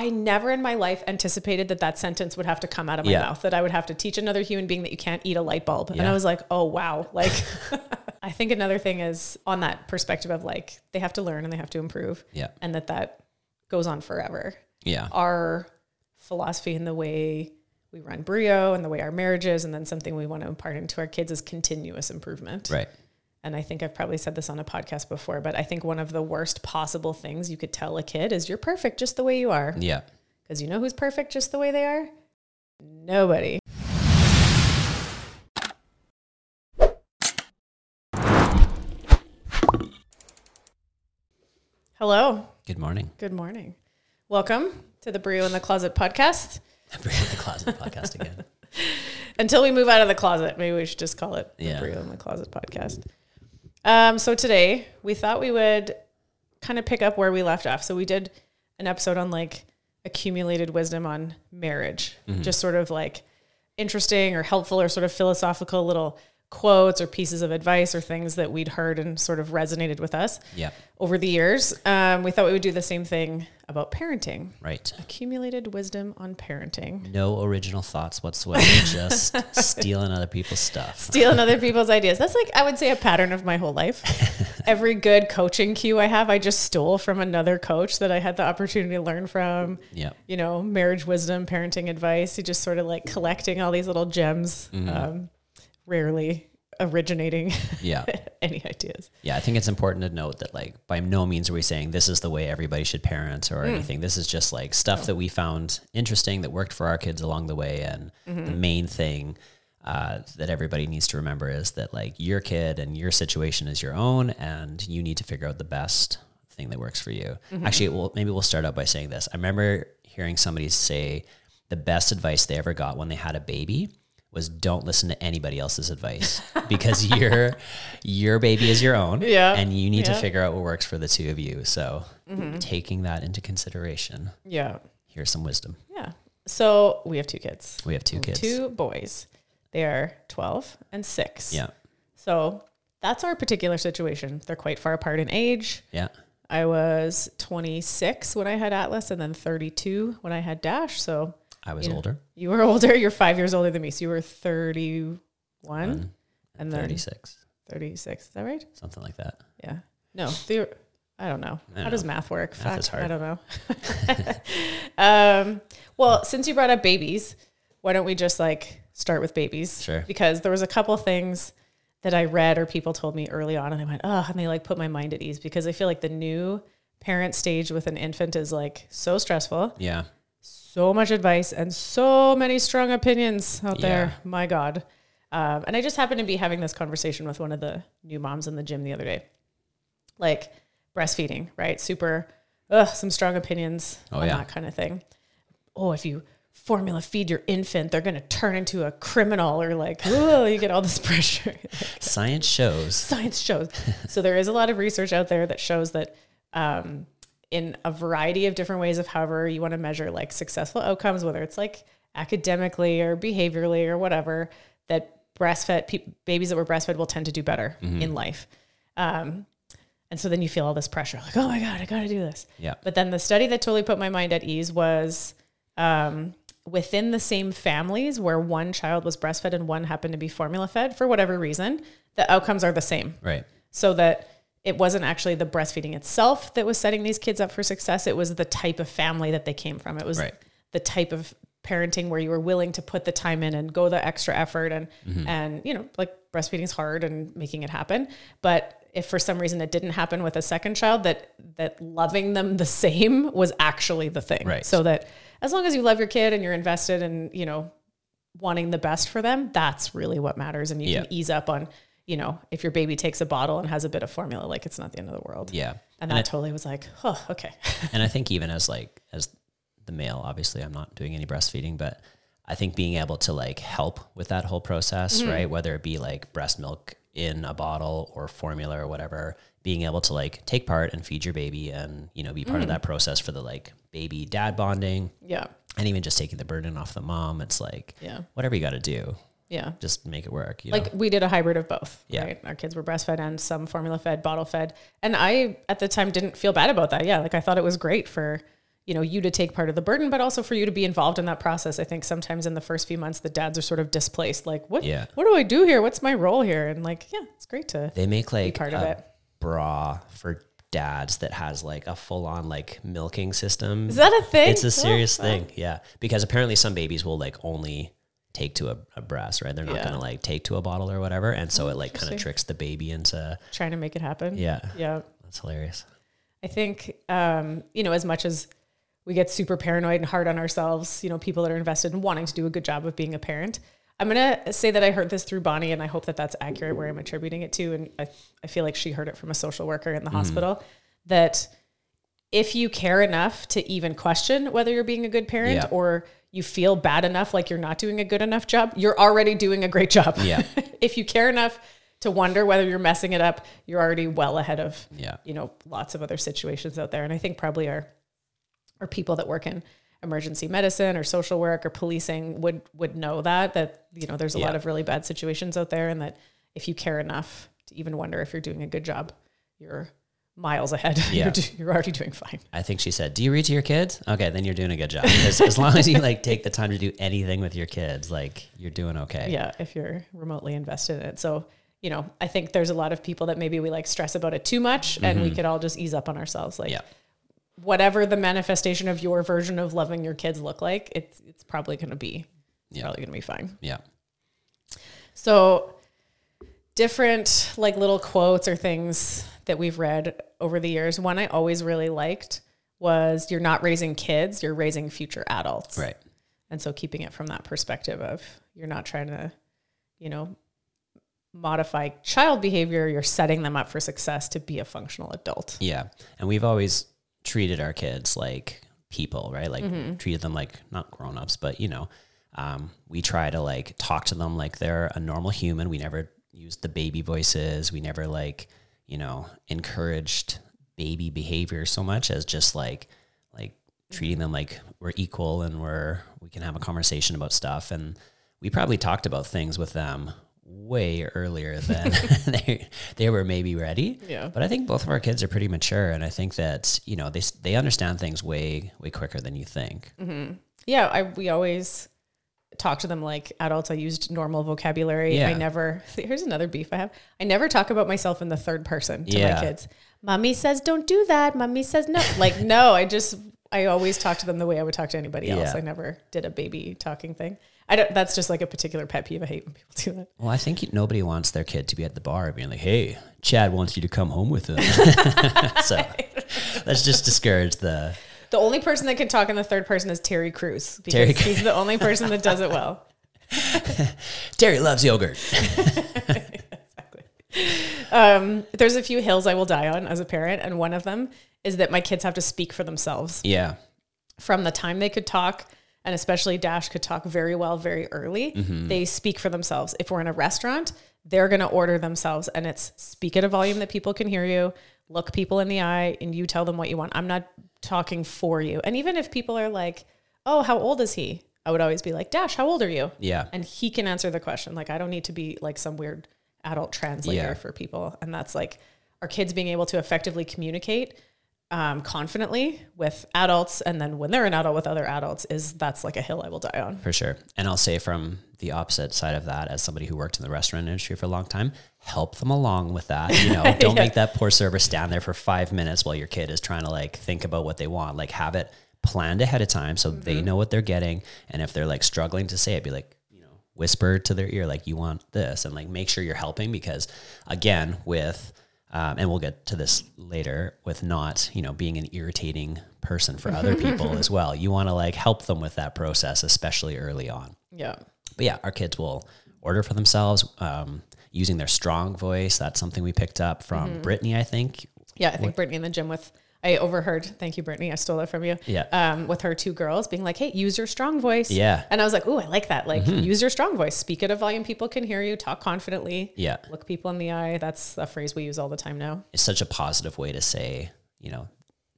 I never in my life anticipated that that sentence would have to come out of my Yeah. mouth, that I would have to teach another human being that you can't eat a light bulb. And I was like, oh, wow. Like, I think another thing is on that perspective of like, they have to learn and they have to improve Yeah. and that that goes on forever. Yeah. Our philosophy and the way we run Brio and the way our marriage is, and then something we want to impart into our kids is continuous improvement Right. And I think I've probably said this on a podcast before, but I think one of the worst possible things you could tell a kid is you're perfect just the way you are. Yeah. Because you know who's perfect just the way they are? Nobody. Hello. Good morning. Good morning. Welcome to the Brio in the Closet podcast. Bring up the closet podcast again. Until we move out of the closet, maybe we should just call it the Yeah. Brio in the Closet podcast. Um, so today we thought we would kind of pick up where we left off. So we did an episode on like accumulated wisdom on marriage, just sort of like interesting or helpful or sort of philosophical little quotes or pieces of advice or things that we'd heard and sort of resonated with us Yeah. over the years. Um, we thought we would do the same thing about parenting, Right. accumulated wisdom on parenting. No original thoughts whatsoever. just stealing other people's stuff. stealing other people's ideas. That's like I would say a pattern of my whole life. Every good coaching cue I have, I just stole from another coach that I had the opportunity to learn from. Yeah. You know, marriage wisdom, parenting advice. You just sort of like collecting all these little gems, um, rarely originating Yeah. any ideas. Yeah, I think it's important to note that like by no means are we saying this is the way everybody should parent or mm. anything. This is just like stuff that we found interesting that worked for our kids along the way. And mm-hmm. the main thing uh, that everybody needs to remember is that like your kid and your situation is your own, and you need to figure out the best thing that works for you. Mm-hmm. Actually, well, maybe we'll start out by saying this. I remember hearing somebody say the best advice they ever got when they had a baby was don't listen to anybody else's advice because your your baby is your own Yeah. and you need to figure out what works for the two of you so mm-hmm. taking that into consideration Yeah. here's some wisdom Yeah. So we have two kids, we have two mm, kids two boys. They are 12 and six. yeah So that's our particular situation. They're quite far apart in age. yeah I was 26 when I had Atlas and then 32 when I had Dash. So i was Yeah. older you were older. You're five years older than me. So you were 31 One, and then 36 36. Is that right? something like that Yeah. No, the, I don't know. I How don't does know. math work? Math is Fuck, I don't know. um, well, since you brought up babies, why don't we just like start with babies? Sure. Because there was a couple things that I read or people told me early on, and I went, oh, and they like put my mind at ease because I feel like the new parent stage with an infant is like so stressful, yeah so much advice, and so many strong opinions out Yeah. there. My God. Um, and I just happened to be having this conversation with one of the new moms in the gym the other day. Like breastfeeding, right? Super, ugh, some strong opinions Oh, on yeah. that kind of thing. Oh, if you formula feed your infant, they're going to turn into a criminal or like, oh, you get all this pressure. science shows Science shows. so there is a lot of research out there that shows that um, in a variety of different ways of however you want to measure like successful outcomes, whether it's like academically or behaviorally or whatever, that breastfed pe- babies that were breastfed will tend to do better in life. Um, and so then you feel all this pressure, like, oh my God, I got to do this. yeah But then the study that totally put my mind at ease was um, within the same families where one child was breastfed and one happened to be formula fed for whatever reason, the outcomes are the same. right So that it wasn't actually the breastfeeding itself that was setting these kids up for success. It was the type of family that they came from. It was Right. the type of parenting where you were willing to put the time in and go the extra effort and mm-hmm. and you know like breastfeeding is hard and making it happen but if for some reason it didn't happen with a second child that that loving them the same was actually the thing Right. so that as long as you love your kid and you're invested in you know wanting the best for them that's really what matters and you Yeah. can ease up on you know if your baby takes a bottle and has a bit of formula like it's not the end of the world yeah and And that totally was like oh okay and I think even as like as the male, obviously I'm not doing any breastfeeding, but I think being able to like help with that whole process, Mm-hmm. right? Whether it be like breast milk in a bottle or formula or whatever, being able to like take part and feed your baby and, you know, be part of Mm. that process for the like baby dad bonding yeah and even just taking the burden off the mom. It's like, yeah whatever you got to do, yeah just make it work. You like know? we did a hybrid of both Yeah. right our kids were breastfed and some formula fed bottle fed and i at the time didn't feel bad about that yeah like i thought it was great for you know, you to take part of the burden, but also for you to be involved in that process. I think sometimes in the first few months, the dads are sort of displaced. Like, what, Yeah. what do I do here? What's my role here? And like, yeah, it's great to They make like part a of it. bra for dads that has like a full on like milking system. Is that a thing? It's a Oh, serious wow. thing. Yeah. Because apparently some babies will like only take to a, a breast, right? They're not Yeah. going to like take to a bottle or whatever. And so it like kind of tricks the baby into, trying to make it happen. yeah, Yeah. that's hilarious. I think, um, you know, as much as we get super paranoid and hard on ourselves, you know, people that are invested in wanting to do a good job of being a parent. I'm going to say that I heard this through Bonnie, and I hope that that's accurate where I'm attributing it to. And I, I feel like she heard it from a social worker in the hospital that if you care enough to even question whether you're being a good parent Yeah. or you feel bad enough like you're not doing a good enough job, you're already doing a great job. Yeah. if you care enough to wonder whether you're messing it up, you're already well ahead of Yeah. you know lots of other situations out there and i think probably our our people that work in emergency medicine or social work or policing would would know that that you know there's a lot of really bad situations out there and that if you care enough to even wonder if you're doing a good job you're miles ahead Yeah. you're, do, you're already doing fine I think she said, "Do you read to your kids? Okay, then you're doing a good job. As long as you like take the time to do anything with your kids, like you're doing okay." yeah if you're remotely invested in it so you know i think there's a lot of people that maybe we like stress about it too much and we mm-hmm. could all just ease up on ourselves like Yeah. whatever the manifestation of your version of loving your kids look like, it's it's probably going to be Yeah. probably going to be fine. Yeah. So different like little quotes or things that we've read over the years. One I always really liked was you're not raising kids, you're raising future adults. Right. And so keeping it from that perspective of you're not trying to, you know, modify child behavior, you're setting them up for success to be a functional adult. Yeah. And we've always treated our kids like people, right? Like treated them like not grown-ups, but you know, um, we try to like talk to them like they're a normal human. We never use the baby voices. We never like, you know, encouraged baby behavior so much as just like like treating them like we're equal and we're we can have a conversation about stuff and we probably talked about things with them way earlier than they they were maybe ready. Yeah. But I think both of our kids are pretty mature, and I think that you know they they understand things way way quicker than you think. Mm-hmm. Yeah, I we always talk to them like adults. I used normal vocabulary. Yeah. I never. Here's another beef I have. I never talk about myself in the third person to Yeah. my kids. Mommy says don't do that. Mommy says no. Like no, I just I always talk to them the way I would talk to anybody else. I never did a baby talking thing. I don't. That's just like a particular pet peeve. I hate when people do that. Well, I think nobody wants their kid to be at the bar being like, "Hey, Chad wants you to come home with him." so let's just discourage the. The only person that can talk in the third person is Terry Crews because Terry- he's the only person that does it well. Terry loves yogurt. Um, there's a few hills I will die on as a parent, and one of them is that my kids have to speak for themselves. Yeah, from the time they could talk and especially dash could talk very well very early Mm-hmm. they speak for themselves if we're in a restaurant they're going to order themselves and it's speak at a volume that people can hear you look people in the eye and you tell them what you want i'm not talking for you and even if people are like oh how old is he i would always be like dash how old are you yeah, and he can answer the question. Like I don't need to be like some weird adult translator Yeah. for people. And that's like our kids being able to effectively communicate um, confidently with adults, and then when they're an adult with other adults, is that's like a hill I will die on. for sure. And I'll say from the opposite side of that, as somebody who worked in the restaurant industry for a long time, help them along with that. You know, don't make that poor server stand there for five minutes while your kid is trying to like think about what they want. Like have it planned ahead of time so they know what they're getting. And if they're like struggling to say it, be like, you know, whisper to their ear, like you want this, and like make sure you're helping because again, with um, and we'll get to this later with not, you know, being an irritating person for other people as well. You want to like help them with that process, especially early on. Yeah. But yeah, our kids will order for themselves um, using their strong voice. That's something we picked up from Brittany, I think. Yeah. I think Brittany in the gym with, I overheard, thank you, Brittany. I stole it from you. Yeah. Um, with her two girls being like, hey, use your strong voice. Yeah. Mm-hmm. And I was like, ooh, I like that. Like, use your strong voice. Speak at a volume people can hear you. Talk confidently. Yeah. Look people in the eye. That's a phrase we use all the time now. It's such a positive way to say, you know,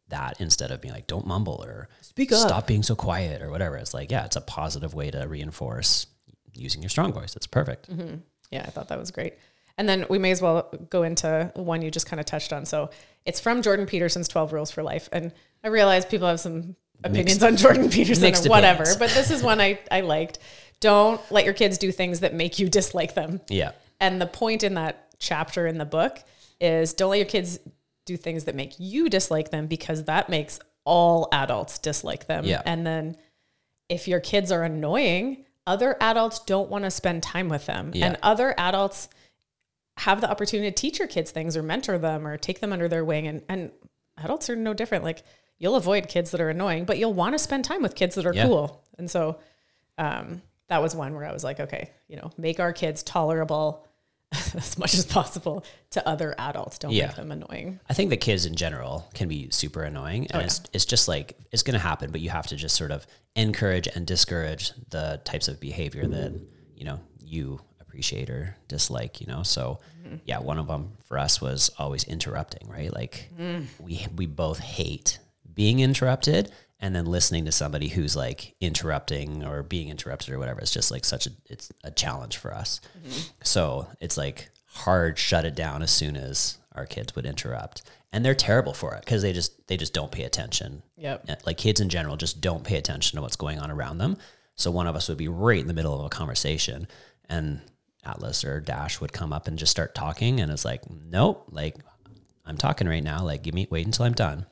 that instead of being like, don't mumble or Speak up. stop being so quiet or whatever. It's like, yeah, it's a positive way to reinforce using your strong voice. It's perfect. Yeah, I thought that was great. And then we may as well go into one you just kind of touched on. So it's from Jordan Peterson's 12 Rules for Life. And I realize people have some opinions on Jordan Peterson or whatever, but this is one I, I liked. Don't let your kids do things that make you dislike them. Yeah. And the point in that chapter in the book is don't let your kids do things that make you dislike them because that makes all adults dislike them. Yeah. And then if your kids are annoying, other adults don't want to spend time with them. Yeah. And other adults have the opportunity to teach your kids things or mentor them or take them under their wing. And, and adults are no different. Like you'll avoid kids that are annoying, but you'll want to spend time with kids that are Yeah. cool. And so um, that was one where I was like, okay, you know, make our kids tolerable as much as possible to other adults. Don't Yeah. make them annoying. I think the kids in general can be super annoying, and it's it's just like it's going to happen, but you have to just sort of encourage and discourage the types of behavior that you know you appreciate or dislike. You know, so mm-hmm. yeah, one of them for us was always interrupting. Right, like mm. we we both hate being interrupted. And then listening to somebody who's like interrupting or being interrupted or whatever, it's just like such a it's a challenge for us. Mm-hmm. So it's like hard shut it down as soon as our kids would interrupt. And they're terrible for it because they just they just don't pay attention. Yep. Uh, Like kids in general just don't pay attention to what's going on around them. So one of us would be right in the middle of a conversation and Atlas or Dash would come up and just start talking and it's like, nope, like I'm talking right now. Like give me wait until I'm done.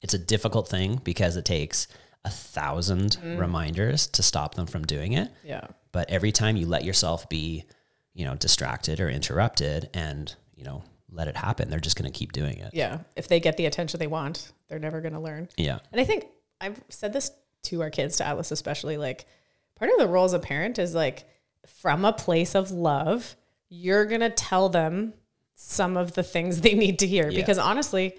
It's a difficult thing because it takes a thousand mm-hmm. reminders to stop them from doing it. Yeah. But every time you let yourself be, you know, distracted or interrupted and, you know, let it happen, they're just going to keep doing it. Yeah. If they get the attention they want, they're never going to learn. Yeah. And I think I've said this to our kids, to Atlas especially, like part of the role as a parent is like from a place of love, you're going to tell them some of the things they need to hear. Yeah. Because honestly,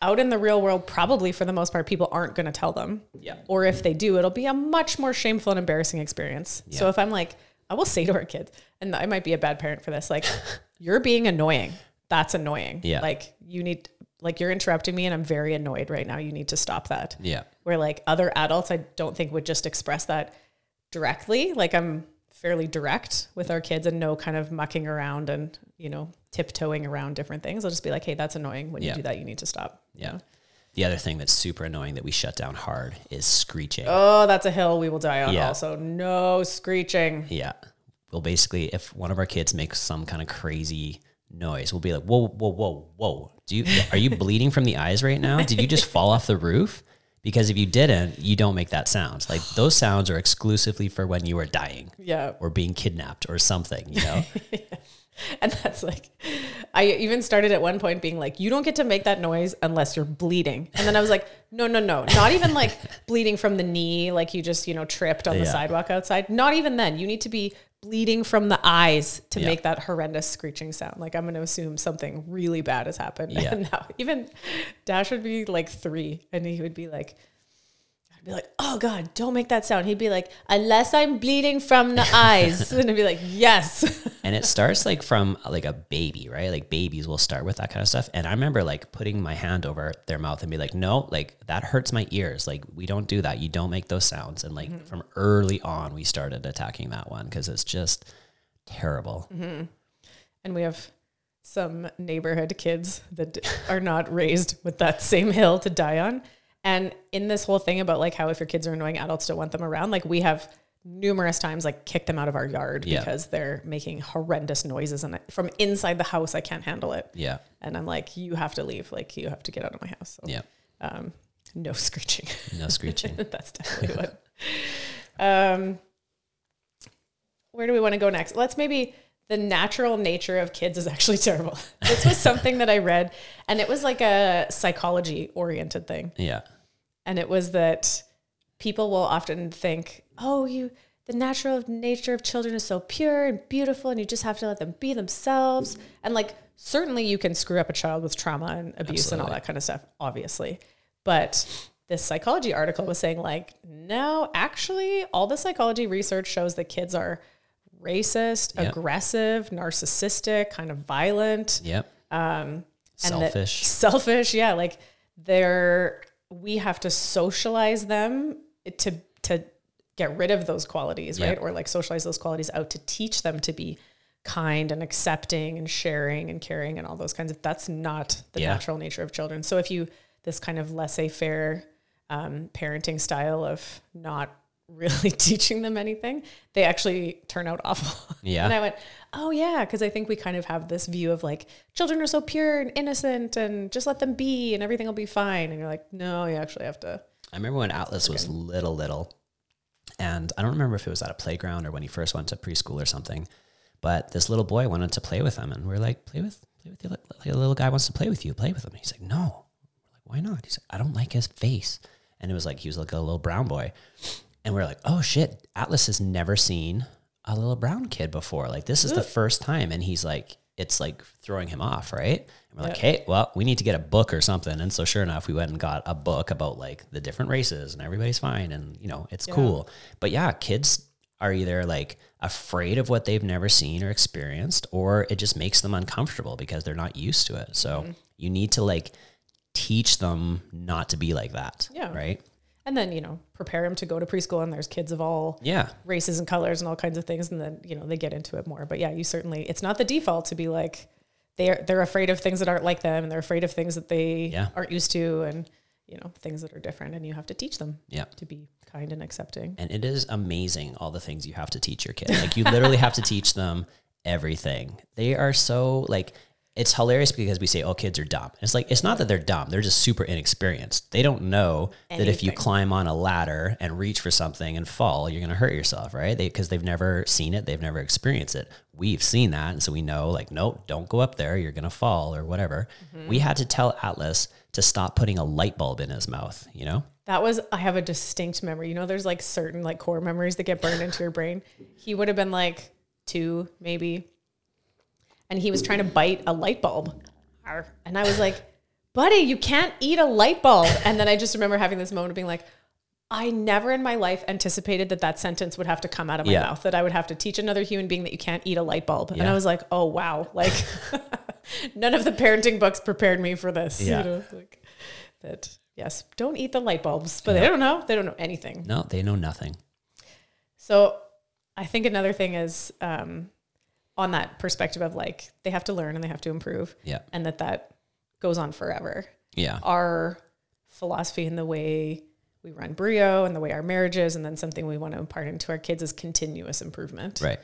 out in the real world, probably for the most part, people aren't going to tell them. Yeah. Or if they do, it'll be a much more shameful and embarrassing experience. Yeah. So if I'm like, I will say to our kids, and I might be a bad parent for this, like, you're being annoying. That's annoying. Yeah. Like, you need, like, you're interrupting me and I'm very annoyed right now. You need to stop that. Yeah. Where, like, other adults, I don't think would just express that directly. Like, I'm fairly direct with our kids and no kind of mucking around and, you know, tiptoeing around different things. I'll just be like, hey, that's annoying. When Yeah. you do that, you need to stop. Yeah. The other thing that's super annoying that we shut down hard is screeching. Oh, that's a hill we will die on. Yeah. Also, no screeching. Yeah. Well, basically, if one of our kids makes some kind of crazy noise, we'll be like, whoa, whoa, whoa, whoa. Do you, are you bleeding from the eyes right now? Did you just fall off the roof? Because if you didn't, you don't make that sound. Like those sounds are exclusively for when you are dying Yeah. or being kidnapped or something, you know? And that's like, I even started at one point being like, you don't get to make that noise unless you're bleeding. And then I was like, no, no, no, not even like bleeding from the knee, like you just, you know, tripped on the Yeah. sidewalk outside. Not even then. You need to be bleeding from the eyes to Yeah. make that horrendous screeching sound. Like I'm going to assume something really bad has happened. Yeah. And now even Dash would be like three and he would be like, be like, oh God, don't make that sound. He'd be like, unless I'm bleeding from the eyes. and I'd be like, yes. and it starts like from like a baby, right? Like babies will start with that kind of stuff. And I remember like putting my hand over their mouth and be like, no, like that hurts my ears. Like we don't do that. You don't make those sounds. And like mm-hmm. from early on, we started attacking that one because it's just terrible. Mm-hmm. and we have some neighborhood kids that are not raised with that same hill to die on. And in this whole thing about like how if your kids are annoying, adults don't want them around, like we have numerous times like kicked them out of our yard Yeah. because they're making horrendous noises and from inside the house I can't handle it. Yeah. And I'm like, you have to leave. Like you have to get out of my house. So, Yeah. um, no screeching. No screeching. That's definitely what. Um, where do we want to go next? Let's maybe the natural nature of kids is actually terrible. This was something that I read, and it was like a psychology oriented thing. yeah. And it was that people will often think, oh, you, the natural nature of children is so pure and beautiful, and you just have to let them be themselves. And like, certainly you can screw up a child with trauma and abuse and all that kind of stuff, obviously. But this psychology article was saying, like, no, actually, all the psychology research shows that kids are racist, Yep. aggressive, narcissistic, kind of violent Yep. and Selfish. selfish yeah like they're we have to socialize them to to get rid of those qualities right or like socialize those qualities out to teach them to be kind and accepting and sharing and caring and all those kinds of that's not the Yeah. natural nature of children so if you this kind of laissez-faire um, parenting style of not really teaching them anything, they actually turn out awful. Yeah. and I went, oh yeah, because I think we kind of have this view of like children are so pure and innocent, and just let them be, and everything will be fine. And you're like, no, you actually have to. I remember when Atlas was little, little, and I don't remember if it was at a playground or when he first went to preschool or something. But this little boy wanted to play with him, and we are like, "Play with, play with the, like, the little guy wants to play with you. Play with him." And he's like, "No." We're like, "Why not?" He's like, "I don't like his face." And it was like he was like a little brown boy, and we are like, "Oh shit!" Atlas has never seen a little brown kid before. Like this is the first time, and he's like, it's like throwing him off, right? And we're like, hey, well, we need to get a book or something. And so sure enough, we went and got a book about like the different races and everybody's fine and you know, it's cool. But yeah, kids are either like afraid of what they've never seen or experienced, or it just makes them uncomfortable because they're not used to it. So mm-hmm. you need to like teach them not to be like that. Yeah. Right. And then, you know, prepare them to go to preschool and there's kids of all Yeah. races and colors and all kinds of things. And then, you know, they get into it more. But yeah, you certainly, it's not the default to be like, they're, they're afraid of things that aren't like them and they're afraid of things that they Yeah. aren't used to and, you know, things that are different. And you have to teach them Yeah. to be kind and accepting. And it is amazing all the things you have to teach your kid. Like you literally have to teach them everything. They are so like it's hilarious because we say oh kids are dumb. It's like it's not that they're dumb. They're just super inexperienced. They don't know that if you climb on a ladder and reach for something and fall, you're going to hurt yourself, right? Because they've never seen it, they've never experienced it. We've seen that, and so we know like nope, don't go up there, you're going to fall or whatever. We mm-hmm. had to tell Atlas to stop putting a light bulb in his mouth, you know? That was I have a distinct memory. You know, there's like certain like core memories that get burned into your brain. He would have been like two, maybe. And he was trying to bite a light bulb. And I was like, buddy, you can't eat a light bulb. And then I just remember having this moment of being like, I never in my life anticipated that that sentence would have to come out of my Yeah. mouth, that I would have to teach another human being that you can't eat a light bulb. And I was like, oh, wow. Like, none of the parenting books prepared me for this. Yeah. You know, like that, yes, don't eat the light bulbs, but they don't know. They don't know anything. No, they know nothing. So I think another thing is um, on that perspective of like, they have to learn and they have to improve Yeah. and that that goes on forever Yeah. our philosophy and the way we run Brio and the way our marriage is, and then something we want to impart into our kids is continuous improvement. Right.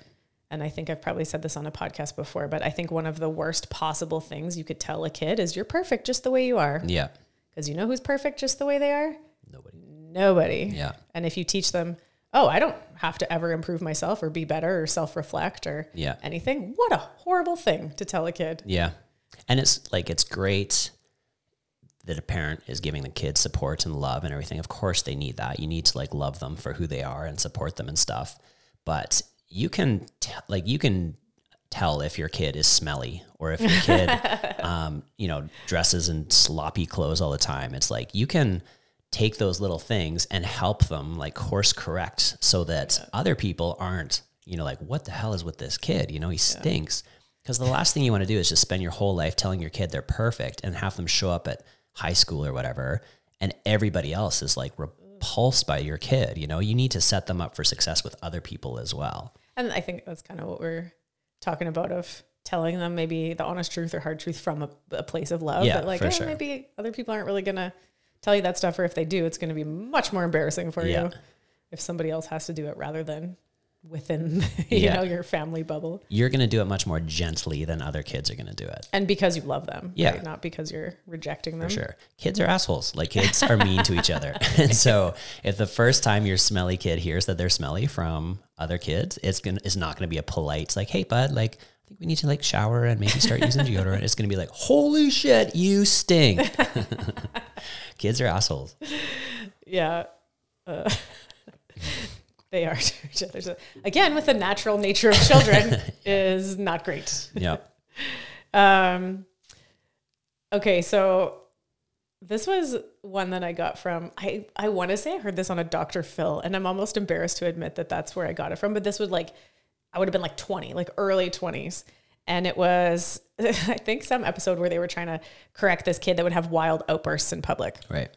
And I think I've probably said this on a podcast before, but I think one of the worst possible things you could tell a kid is you're perfect just the way you are. Yeah. Because you know who's perfect just the way they are? Nobody. Nobody. Yeah. And if you teach them, oh, I don't have to ever improve myself or be better or self reflect or Yeah. anything, what a horrible thing to tell a kid. Yeah. And it's like it's great that a parent is giving the kids support and love and everything. Of course they need that. You need to like love them for who they are and support them and stuff. But you can t- like you can tell if your kid is smelly or if your kid um, you know dresses in sloppy clothes all the time. It's like you can take those little things and help them like course correct so that other people aren't you know like what the hell is with this kid? You know he stinks. Because the last thing you want to do is just spend your whole life telling your kid they're perfect and have them show up at high school or whatever and everybody else is like repulsed by your kid you know? You need to set them up for success with other people as well. And I think that's kind of what we're talking about of telling them maybe the honest truth or hard truth from a, a place of love. Yeah, that like, eh, sure. maybe other people aren't really going to tell you that stuff, or if they do, it's going to be much more embarrassing for Yeah. you if somebody else has to do it rather than within you Yeah. know your family bubble. you're going to do it much more gently than other kids are going to do it And because you love them, Yeah. right? not because you're rejecting them. For sure. Kids are assholes. Like kids are mean to each other. And so if the first time your smelly kid hears that they're smelly from other kids, it's gonna it's not gonna be a polite like, hey bud, like think we need to like shower and maybe start using deodorant. It's gonna be like, holy shit, you stink. kids are assholes. Yeah. Uh, they are to each other. Again, with the natural nature of children is not great. Yep. Um, okay, so this was one that I got from I I want to say I heard this on a Dr. Phil, and I'm almost embarrassed to admit that that's where I got it from. But this would like I would have been like 20, like early 20s, and it was I think some episode where they were trying to correct this kid that would have wild outbursts in public Right.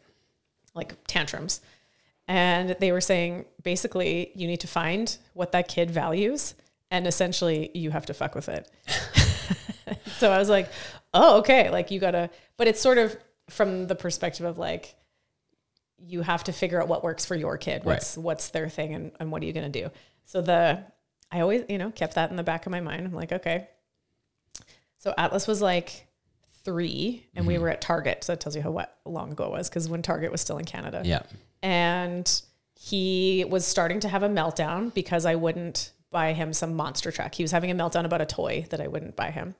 like tantrums. And they were saying basically you need to find what that kid values and essentially you have to fuck with it. so I was like, "Oh, okay, like you got to but it's sort of from the perspective of like you have to figure out what works for your kid. What's what's their thing and, and what are you gonna do? So the I always, you know, kept that in the back of my mind. I'm like, okay. So Atlas was like three and we mm-hmm. were at Target. So that tells you how what long ago it was, because when Target was still in Canada. Yeah. And he was starting to have a meltdown because I wouldn't buy him some monster truck. He was having a meltdown about a toy that I wouldn't buy him.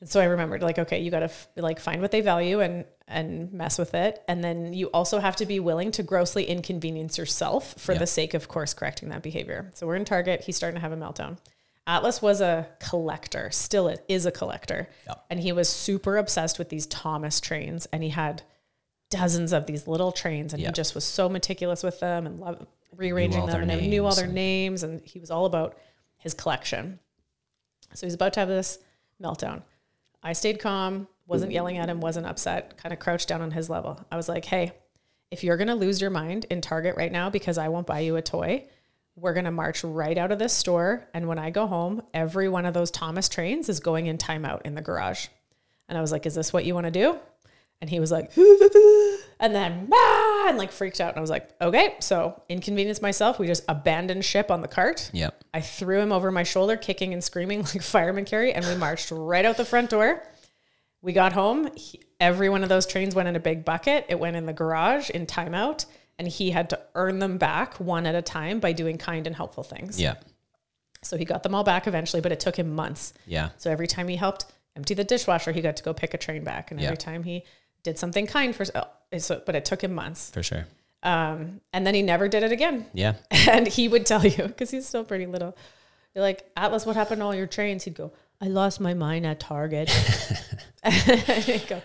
And so I remembered like, okay, you got to f- like find what they value and, and mess with it. And then you also have to be willing to grossly inconvenience yourself for Yeah. the sake of course correcting that behavior. So we're in Target. He's starting to have a meltdown. Atlas was a collector, still it is a collector. And he was super obsessed with these Thomas trains and he had dozens of these little trains and Yeah. he just was so meticulous with them and loved rearranging them and knew all their names and he was all about his collection. So he's about to have this meltdown. I stayed calm, wasn't yelling at him, wasn't upset, kind of crouched down on his level. I was like, hey, if you're going to lose your mind in Target right now because I won't buy you a toy, we're going to march right out of this store. And when I go home, every one of those Thomas trains is going in timeout in the garage. And I was like, is this what you want to do? And he was like, and then, ah, and like freaked out. And I was like, okay. So inconvenience myself. We just abandoned ship on the cart. Yep. I threw him over my shoulder, kicking and screaming like fireman carry, and we marched right out the front door. We got home. He, every one of those trains went in a big bucket. It went in the garage in timeout, and he had to earn them back one at a time by doing kind and helpful things. Yeah. So he got them all back eventually, but it took him months. Yeah. So every time he helped empty the dishwasher, he got to go pick a train back, and Yeah. every time he did something kind for, oh, so, but it took him months. For sure. Um, and then he never did it again. Yeah. And he would tell you, because he's still pretty little, you're like, Atlas, what happened to all your trains? He'd go, I lost my mind at Target. Go-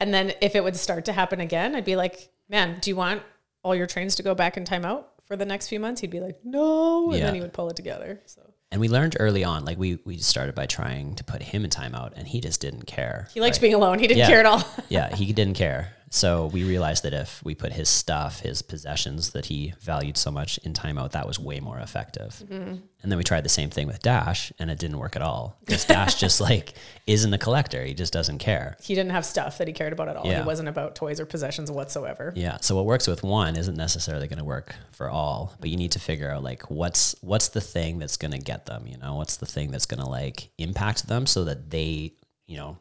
and then if it would start to happen again, I'd be like, man, do you want all your trains to go back in timeout for the next few months? He'd be like, no. And Yeah. then he would pull it together. So And we learned early on, like we we started by trying to put him in timeout, and he just didn't care. he liked being alone. He didn't Yeah. care at all. yeah, he didn't care. So we realized that if we put his stuff, his possessions that he valued so much in timeout, that was way more effective. Mm-hmm. And then we tried the same thing with Dash, and it didn't work at all. Because Dash just like isn't a collector; he just doesn't care. he didn't have stuff that he cared about at all. Yeah. He wasn't about toys or possessions whatsoever. Yeah. So what works with one isn't necessarily going to work for all, but you need to figure out like what's what's the thing that's going to get them. You know, what's the thing that's going to like impact them so that they, you know,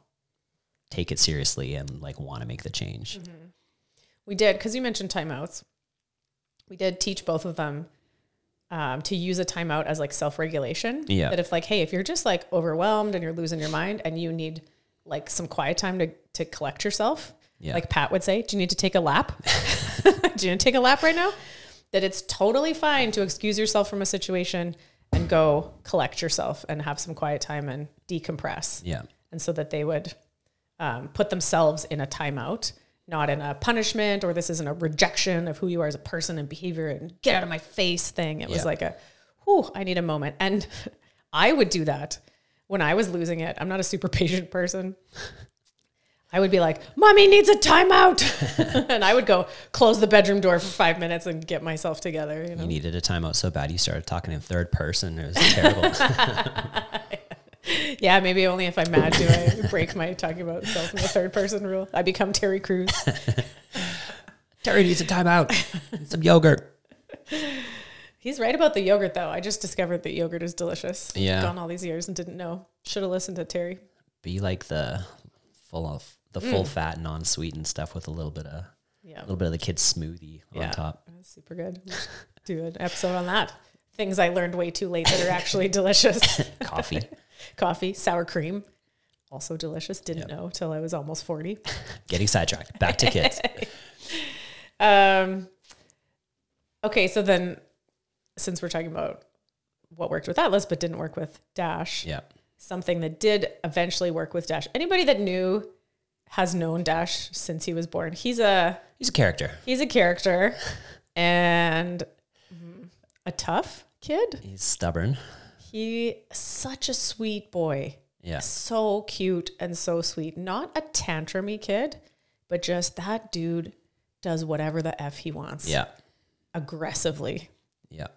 take it seriously and like want to make the change. We did, because you mentioned timeouts. We did teach both of them um, to use a timeout as like self regulation. Yeah. That if like, hey, if you're just like overwhelmed and you're losing your mind and you need like some quiet time to to collect yourself, Yeah. like Pat would say, do you need to take a lap? do you need to take a lap right now? That it's totally fine to excuse yourself from a situation and go collect yourself and have some quiet time and decompress Yeah. and so that they would um, put themselves in a timeout, not in a punishment or this isn't a rejection of who you are as a person and behavior and get out of my face thing. It was like a, whew, I need a moment. And I would do that when I was losing it. I'm not a super patient person. I would be like, Mommy needs a timeout. and I would go close the bedroom door for five minutes and get myself together. You know? You needed a timeout so bad you started talking in third person. It was terrible. Yeah, maybe only if I'm mad do I break my talking about self in the third person rule. I become Terry Crews. Terry needs a timeout. Some yogurt. He's right about the yogurt, though. I just discovered that yogurt is delicious. Yeah. Gone all these years and didn't know. Should have listened to Terry. Be like the full of the mm. full fat, non sweetened stuff with a little bit of Yeah. a little bit of the kid's smoothie Yeah. on top. That's super good. Do an episode on that. Things I learned way too late that are actually delicious. Coffee. Coffee, sour cream, also delicious. Didn't know till I was almost 40. Getting sidetracked. Back to kids. Um, okay, so then since we're talking about what worked with Atlas but didn't work with Dash, yeah. something that did eventually work with Dash. Anybody that knew has known Dash since he was born. He's a He's a character. he's a character and mm, a tough kid. He's stubborn. He such a sweet boy. Yeah. So cute and so sweet. Not a tantrumy kid, but just that dude does whatever the F he wants. Yeah. Aggressively Yeah.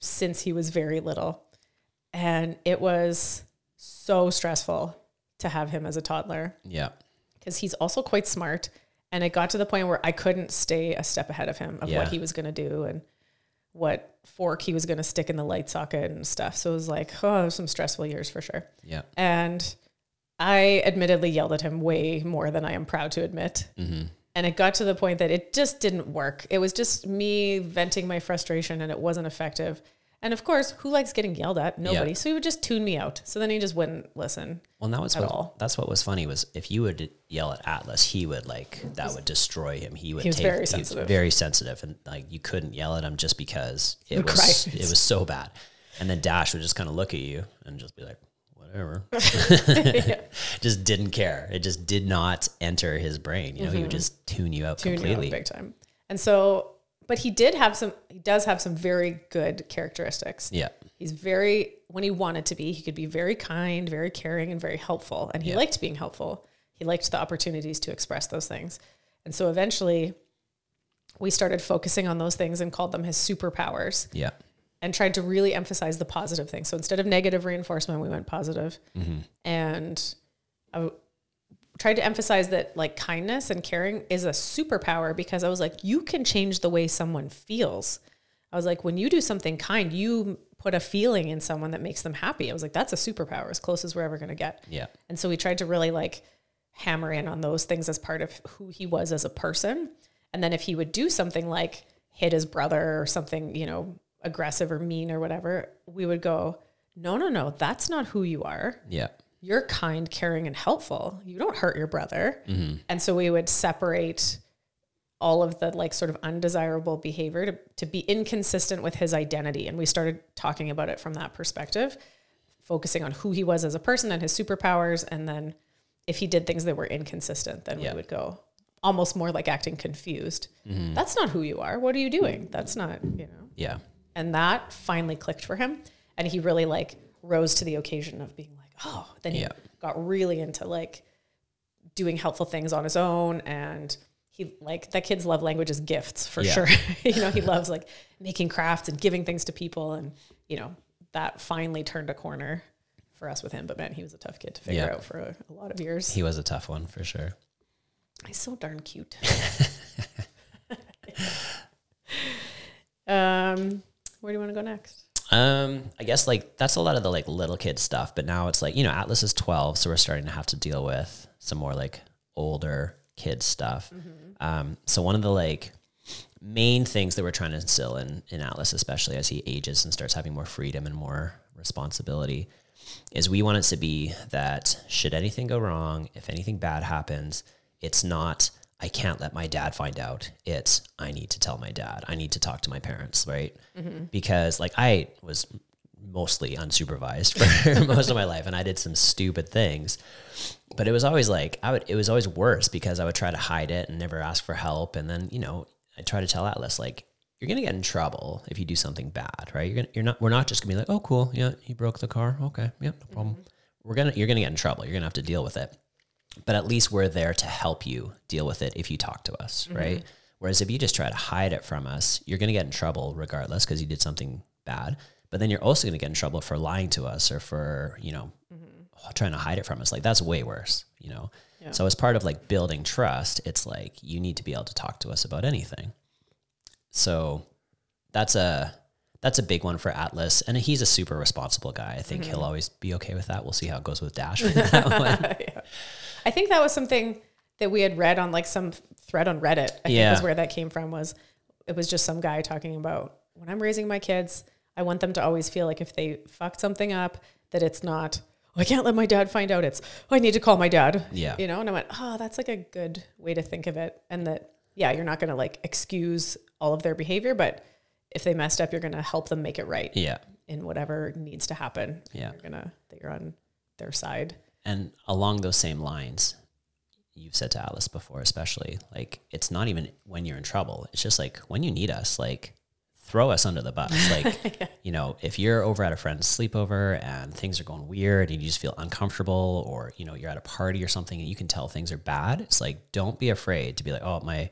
since he was very little. And it was so stressful to have him as a toddler Yeah. because he's also quite smart And it got to the point where I couldn't stay a step ahead of him of Yeah. what he was going to do and what fork he was going to stick in the light socket and stuff. So it was like, oh, some stressful years for sure. Yeah. And I admittedly yelled at him way more than I am proud to admit. Mm-hmm. And it got to the point that it just didn't work. It was just me venting my frustration and it wasn't effective. And of course, who likes getting yelled at? Nobody. So he would just tune me out. So then he just wouldn't listen. Well, that was At what all. that's what was funny was if you would yell at Atlas, he would like that would destroy him. He would He was take, very sensitive. very sensitive, and like you couldn't yell at him just because it was cry. it was so bad. And then Dash would just kind of look at you and just be like, whatever. Just didn't care. It just did not enter his brain. You know, he would just tune you out Mm-hmm. Tune you out completely. big time. And so, but he did have some, he does have some very good characteristics. Yeah. He's very, when he wanted to be, he could be very kind, very caring, and very helpful. And he Yeah. liked being helpful. He liked the opportunities to express those things. And so eventually, we started focusing on those things and called them his superpowers Yeah. and tried to really emphasize the positive things. So instead of negative reinforcement, we went positive. Mm-hmm. and I w- tried to emphasize that like kindness and caring is a superpower because I was like, you can change the way someone feels. I was like, when you do something kind, you put a feeling in someone that makes them happy. I was like, that's a superpower, as close as we're ever going to get. Yeah. And so we tried to really like hammer in on those things as part of who he was as a person. And then if he would do something like hit his brother or something, you know, aggressive or mean or whatever, we would go, no, no, no, that's not who you are. Yeah. You're kind, caring, and helpful. You don't hurt your brother. Mm-hmm. And so we would separate all of the like sort of undesirable behavior to, to be inconsistent with his identity. And we started talking about it from that perspective, focusing on who he was as a person and his superpowers. And then if he did things that were inconsistent, then Yeah. we would go almost more like acting confused. Mm-hmm. That's not who you are. What are you doing? That's not, you know. Yeah. And that finally clicked for him. And he really like rose to the occasion of being oh, then he Yeah. got really into like doing helpful things on his own. And he like that kid's love language is gifts for Yeah. sure. you know, he loves like making crafts and giving things to people. And, you know, that finally turned a corner for us with him. But man, he was a tough kid to figure Yeah. out for a, a lot of years. He was a tough one for sure. He's so darn cute. um, where do you want to go next? Um, I guess like that's a lot of the like little kid stuff, but now it's like, you know, Atlas is 12, so we're starting to have to deal with some more like older kid stuff. Um, so one of the like main things that we're trying to instill in in Atlas, especially as he ages and starts having more freedom and more responsibility, is we want it to be that should anything go wrong, if anything bad happens, it's not I can't let my dad find out. It's I need to tell my dad. I need to talk to my parents, right? Mm-hmm. Because like I was mostly unsupervised for most of my life and I did some stupid things. But it was always like I would it was always worse because I would try to hide it and never ask for help and then, you know, I try to tell Atlas like you're gonna get in trouble if you do something bad, right? You're gonna you're not we're not just gonna be like, oh cool, yeah, he broke the car. Okay, yeah, no problem. Mm-hmm. We're gonna you're gonna get in trouble. You're gonna have to deal with it but at least we're there to help you deal with it if you talk to us, mm-hmm. right? Whereas if you just try to hide it from us, you're going to get in trouble regardless because you did something bad. But then you're also going to get in trouble for lying to us or for, you know, mm-hmm. trying to hide it from us. Like that's way worse, you know? Yeah. So as part of like building trust, it's like you need to be able to talk to us about anything. So that's a that's a big one for Atlas, and he's a super responsible guy. I think he'll mm-hmm. always be okay with that. We'll see how it goes with Dash. with that one. Yeah. I think that was something that we had read on like some thread on Reddit. I think Yeah. was where that came from was it was just some guy talking about when I'm raising my kids, I want them to always feel like if they fucked something up, that it's not, oh, I can't let my dad find out. It's, oh, I need to call my dad. Yeah. You know, and I went, oh, that's like a good way to think of it. And that, yeah, you're not going to like excuse all of their behavior, but if they messed up, you're going to help them make it right yeah. in whatever needs to happen. Yeah. You're going to, that you're on their side. And along those same lines, you've said to Atlas before, especially like it's not even when you're in trouble. It's just like when you need us, like throw us under the bus. Like, you know, if you're over at a friend's sleepover and things are going weird and you just feel uncomfortable, or you know, you're at a party or something and you can tell things are bad, it's like don't be afraid to be like, oh my.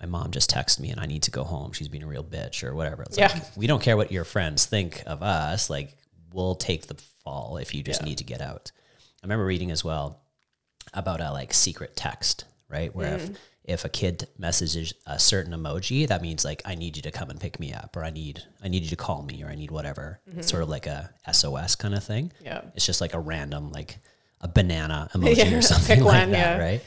My mom just texted me and I need to go home. She's being a real bitch or whatever. It's Yeah. like we don't care what your friends think of us. Like we'll take the fall if you just Yeah. need to get out. I remember reading as well about a like secret text, right? Where if mm. if a kid messages a certain emoji, that means like I need you to come and pick me up, or I need I need you to call me, or I need whatever. It's mm-hmm. sort of like a SOS kind of thing. Yeah. It's just like a random like a banana emoji Yeah, or something pick like one, that, right?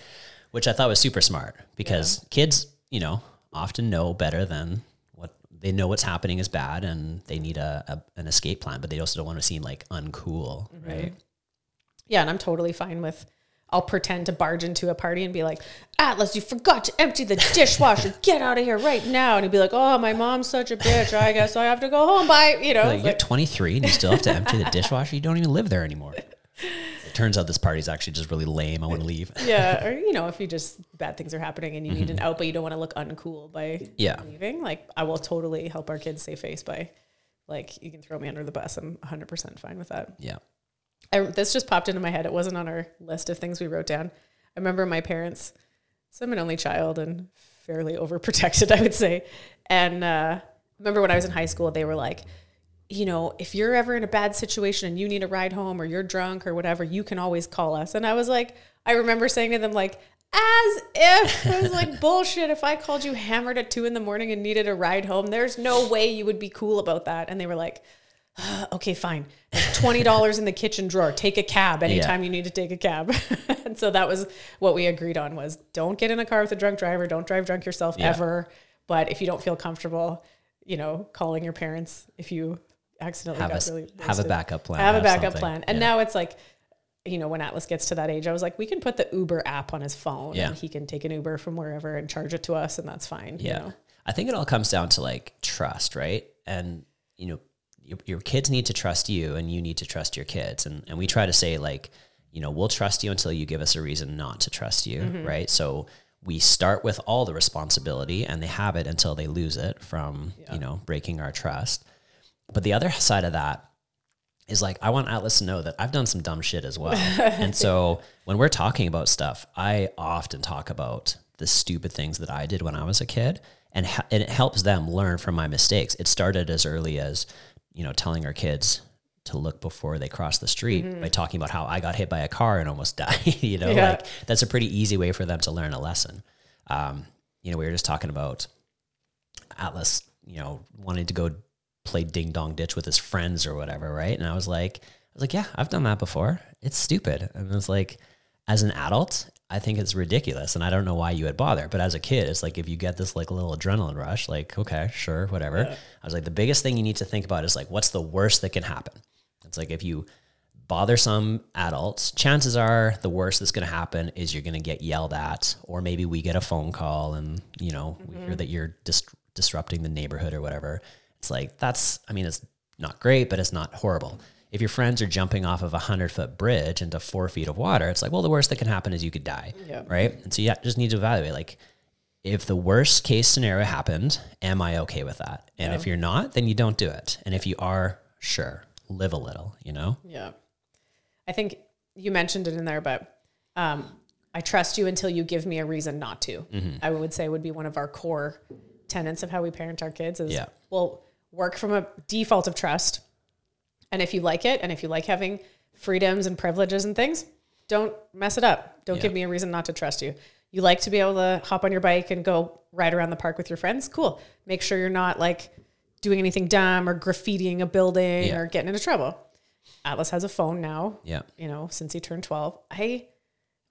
Which I thought was super smart because kids, you know, often know better than what they know what's happening is bad and they need a, a an escape plan, but they also don't want to seem like uncool, Mm-hmm. right? Yeah, and I'm totally fine with. I'll pretend to barge into a party and be like, Atlas, you forgot to empty the dishwasher. Get out of here right now. And he'd be like, Oh, my mom's such a bitch. I guess I have to go home. Bye. You know, Like, you're like, 23 and you still have to empty the dishwasher. You don't even live there anymore. Turns out this party's actually just really lame. I want to leave. yeah. Or, you know, if you just bad things are happening and you need an out, but you don't want to look uncool by Mm-hmm. Yeah. leaving, like, I will totally help our kids save face by, like, you can throw me under the bus. I'm 100% fine with that. Yeah. I, this just popped into my head. It wasn't on our list of things we wrote down. I remember my parents. So I'm an only child and fairly overprotected, I would say. And uh, remember when I was in high school, they were like, you know, if you're ever in a bad situation and you need a ride home or you're drunk or whatever, you can always call us. And I was like, I remember saying to them, like, as if it was like bullshit. If I called you hammered at two in the morning and needed a ride home, there's no way you would be cool about that. And they were like, "Ah, okay, fine. Twenty dollars in the kitchen drawer. Take a cab anytime you need to take a cab. and so that was what we agreed on: was don't get in a car with a drunk driver. Don't drive drunk yourself Yeah. ever. But if you don't feel comfortable, you know, calling your parents if you accidentally Have a, got s- really have a backup plan. have a backup something. plan. And Yeah. now it's like, you know, when Atlas gets to that age, I was like, we can put the Uber app on his phone Yeah. and he can take an Uber from wherever and charge it to us, and that's fine. Yeah. You know? I think it all comes down to like trust, right? And, you know, your, your kids need to trust you and you need to trust your kids. And, and we try to say, like, you know, we'll trust you until you give us a reason not to trust you, Mm-hmm. right? So we start with all the responsibility and they have it until they lose it from, you know, breaking our trust. But the other side of that is like I want Atlas to know that I've done some dumb shit as well. and so when we're talking about stuff, I often talk about the stupid things that I did when I was a kid, and ha- and it helps them learn from my mistakes. It started as early as you know telling our kids to look before they cross the street by talking about how I got hit by a car and almost died. you know, Yeah. like that's a pretty easy way for them to learn a lesson. Um, you know, we were just talking about Atlas, you know, wanting to go play ding dong ditch with his friends or whatever, right? And I was like, I was like, yeah, I've done that before. It's stupid. And it's like, as an adult, I think it's ridiculous, and I don't know why you would bother. But as a kid, it's like if you get this like little adrenaline rush, like okay, sure, whatever. I was like, the biggest thing you need to think about is like, what's the worst that can happen? It's like if you bother some adults, chances are the worst that's going to happen is you're going to get yelled at, or maybe we get a phone call and you know we hear mm-hmm. that you're dis- disrupting the neighborhood or whatever. It's like that's, I mean, it's not great, but it's not horrible. If your friends are jumping off of a hundred foot bridge into four feet of water, it's like, well, the worst that can happen is you could die, Yeah. right? And so you just need to evaluate like. If the worst case scenario happened, am I okay with that? And if you're not, then you don't do it. And if you are, sure, live a little, you know? Yeah. I think you mentioned it in there, but um, I trust you until you give me a reason not to. Mm-hmm. I would say would be one of our core tenets of how we parent our kids is Yeah. we'll work from a default of trust. And if you like it and if you like having freedoms and privileges and things, don't mess it up. Don't Yeah. give me a reason not to trust you. You like to be able to hop on your bike and go ride around the park with your friends? Cool. Make sure you're not like doing anything dumb or graffitiing a building Yeah. or getting into trouble. Atlas has a phone now, Yeah. you know, since he turned 12. I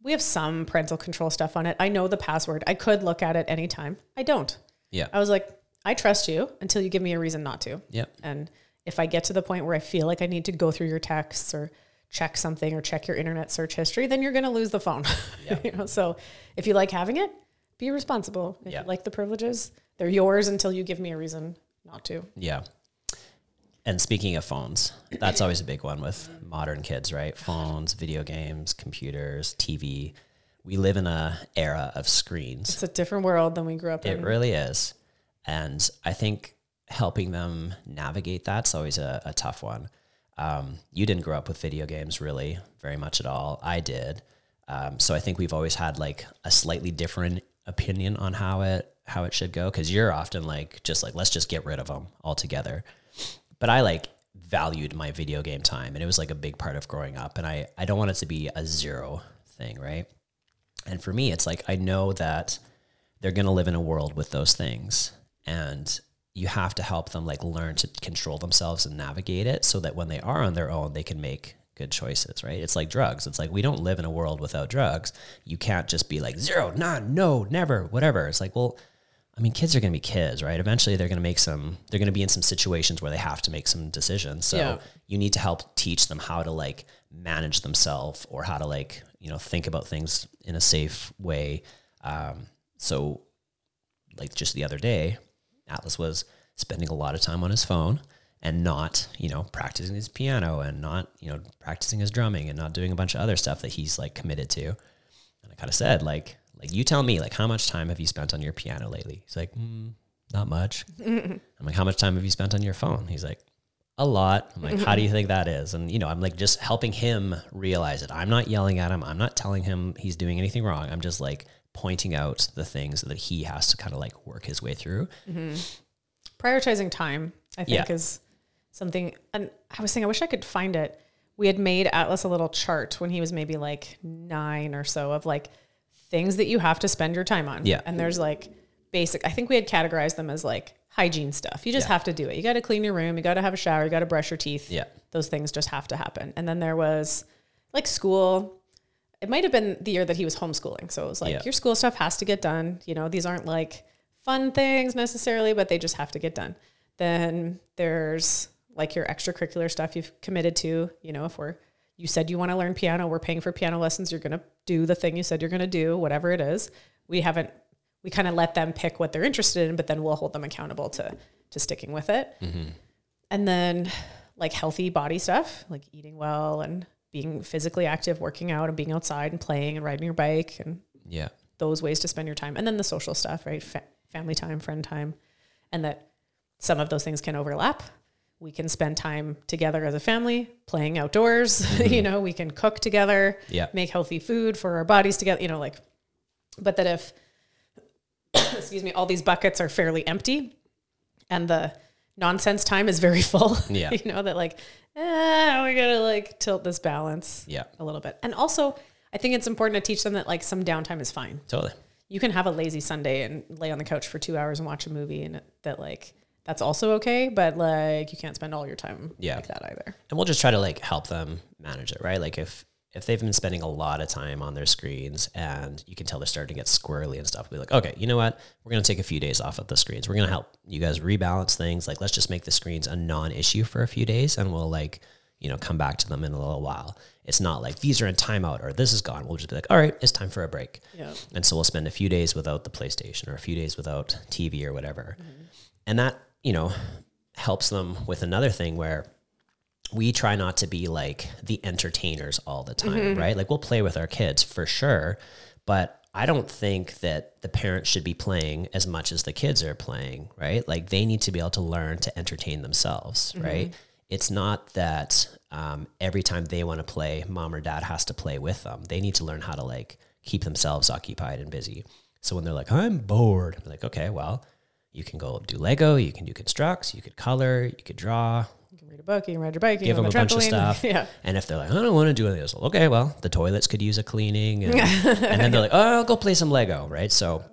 we have some parental control stuff on it. I know the password. I could look at it anytime. I don't. Yeah. I was like, I trust you until you give me a reason not to. Yep. And if I get to the point where I feel like I need to go through your texts or check something or check your internet search history, then you're going to lose the phone. you know, so if you like having it, be responsible. If Yeah. you like the privileges, they're yours until you give me a reason not to. Yeah. And speaking of phones, that's always a big one with modern kids, right? Phones, video games, computers, TV. We live in a era of screens. It's a different world than we grew up It in. It really is. And I think helping them navigate that's always a, a tough one. Um, you didn't grow up with video games really very much at all. I did. Um, so I think we've always had like a slightly different opinion on how it how it should go because you're often like just like let's just get rid of them altogether. But I like valued my video game time and it was like a big part of growing up and I I don't want it to be a zero thing, right? And for me, it's like I know that they're going to live in a world with those things and you have to help them like learn to control themselves and navigate it so that when they are on their own they can make good choices right? It's like drugs. It's like we don't live in a world without drugs. You can't just be like zero none no never whatever. It's like well i mean kids are going to be kids right? Eventually they're going to make some they're going to be in some situations where they have to make some decisions. So Yeah. you need to help teach them how to like manage themselves or how to like you know think about things in a safe way. Um, so like just the other day atlas was spending a lot of time on his phone and not you know practicing his piano and not you know practicing his drumming and not doing a bunch of other stuff that he's like committed to. And i kind of said like like you tell me like how much time have you spent on your piano lately? He's like mm, not much. I'm like how much time have you spent on your phone? He's like a lot. I'm like how do you think that is? And you know i'm like just helping him realize it. I'm not yelling at him. I'm not telling him he's doing anything wrong. I'm just like pointing out the things that he has to kind of like work his way through. Mm-hmm. Prioritizing time i think Yeah. is something and i was saying i wish i could find it. We had made atlas a little chart when he was maybe like nine or so of like things that you have to spend your time on. Yeah. and there's like basic i think we had categorized them as like hygiene stuff. You just Yeah. have to do it. You got to clean your room you got to have a shower you got to brush your teeth. Yeah. those things just have to happen. And then there was like school it might have been the year that he was homeschooling. So it was like Yeah. your school stuff has to get done. You know these aren't like fun things necessarily but they just have to get done. Then there's like your extracurricular stuff you've committed to. You know if we're you said you want to learn piano we're paying for piano lessons you're going to do the thing you said you're going to do whatever it is. We haven't we kind of let them pick what they're interested in but then we'll hold them accountable to to sticking with it. Mm-hmm. And then like healthy body stuff like eating well and being physically active working out and being outside and playing and riding your bike and yeah. those ways to spend your time. And then the social stuff right? Fa- family time friend time and that some of those things can overlap. We can spend time together as a family playing outdoors mm-hmm. you know we can cook together Yeah. make healthy food for our bodies together you know like but that if excuse me all these buckets are fairly empty and the nonsense time is very full Yeah. you know that like eh, we gotta like tilt this balance Yeah. a little bit and also i think it's important to teach them that like some downtime is fine Totally. you can have a lazy Sunday and lay on the couch for two hours and watch a movie, and that like that's also okay. But like you can't spend all your time Yeah. like that either. and we'll just try to like help them manage it right like if if they've been spending a lot of time on their screens and you can tell they're starting to get squirrely and stuff we'll be like okay you know what? We're going to take a few days off of the screens. We're going to help you guys rebalance things. Like let's just make the screens a non-issue for a few days and we'll like you know come back to them in a little while. It's not like these are in timeout or this is gone. We'll just be like all right it's time for a break. Yeah. and so we'll spend a few days without the PlayStation or a few days without TV or whatever. Mm-hmm. And that, you know, helps them with another thing where we try not to be like the entertainers all the time, right? Like we'll play with our kids for sure, but I don't think that the parents should be playing as much as the kids are playing, right? Like they need to be able to learn to entertain themselves, right? It's not that um, every time they want to play, mom or dad has to play with them. They need to learn how to like keep themselves occupied and busy. So when they're like, I'm bored, I'm like, okay, well, you can go do Lego, you can do constructs, you could color, you could draw, read a book, you can ride your bike, you give them a bunch of stuff. yeah. And if they're like, I don't want to do any of this, okay, well, the toilets could use a cleaning. And, and then they're like, oh, I'll go play some Lego, right? So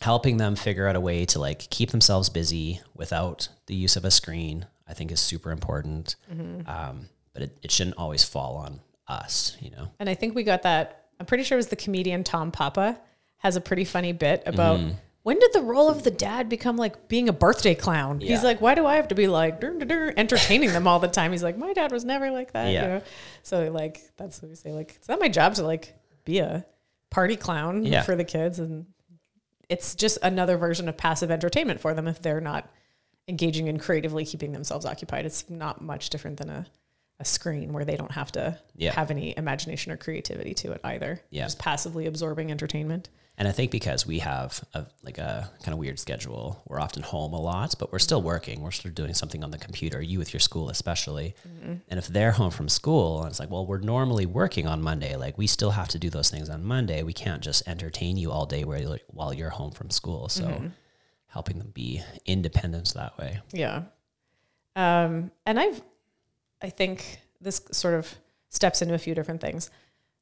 helping them figure out a way to like keep themselves busy without the use of a screen, I think is super important. Mm-hmm. Um, but it, it shouldn't always fall on us, you know? And I think we got that. I'm pretty sure it was the comedian Tom Papa has a pretty funny bit about Mm-hmm. When did the role of the dad become like being a birthday clown? Yeah. He's like, why do I have to be like dur, dur, dur, entertaining them all the time? He's like, my dad was never like that. Yeah. You know? So like that's what we say. Like, it's not my job to like be a party clown Yeah. for the kids, and it's just another version of passive entertainment for them if they're not engaging in creatively keeping themselves occupied. It's not much different than a a screen where they don't have to Yeah. have any imagination or creativity to it either. Yeah. Just passively absorbing entertainment. And I think because we have a, like a kind of weird schedule, we're often home a lot, but we're still working. We're still doing something on the computer, you with your school especially. And if they're home from school and it's like, well, we're normally working on Monday, like we still have to do those things on Monday. We can't just entertain you all day where you're, while you're home from school. So helping them be independent that way. Yeah. Um, and I've, I think this sort of steps into a few different things.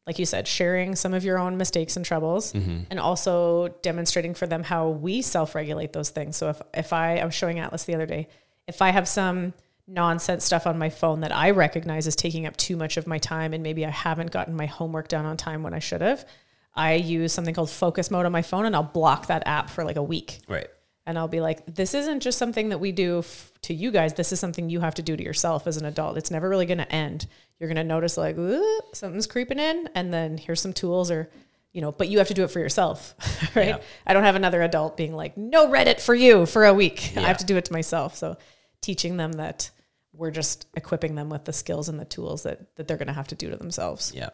Like you said, sharing some of your own mistakes and troubles, mm-hmm. and also demonstrating for them how we self-regulate those things. So if if I I was showing Atlas the other day, if I have some nonsense stuff on my phone that I recognize is taking up too much of my time, and maybe I haven't gotten my homework done on time when I should have, I use something called focus mode on my phone, and I'll block that app for like a week Right. and I'll be like, this isn't just something that we do f- to you guys. This is something you have to do to yourself as an adult. It's never really going to end. You're going to notice like something's creeping in, and then here's some tools, or you know, but you have to do it for yourself, right? Yeah. I don't have another adult being like, no Reddit for you for a week. I have to do it to myself. So teaching them that we're just equipping them with the skills and the tools that that they're going to have to do to themselves. Yeah.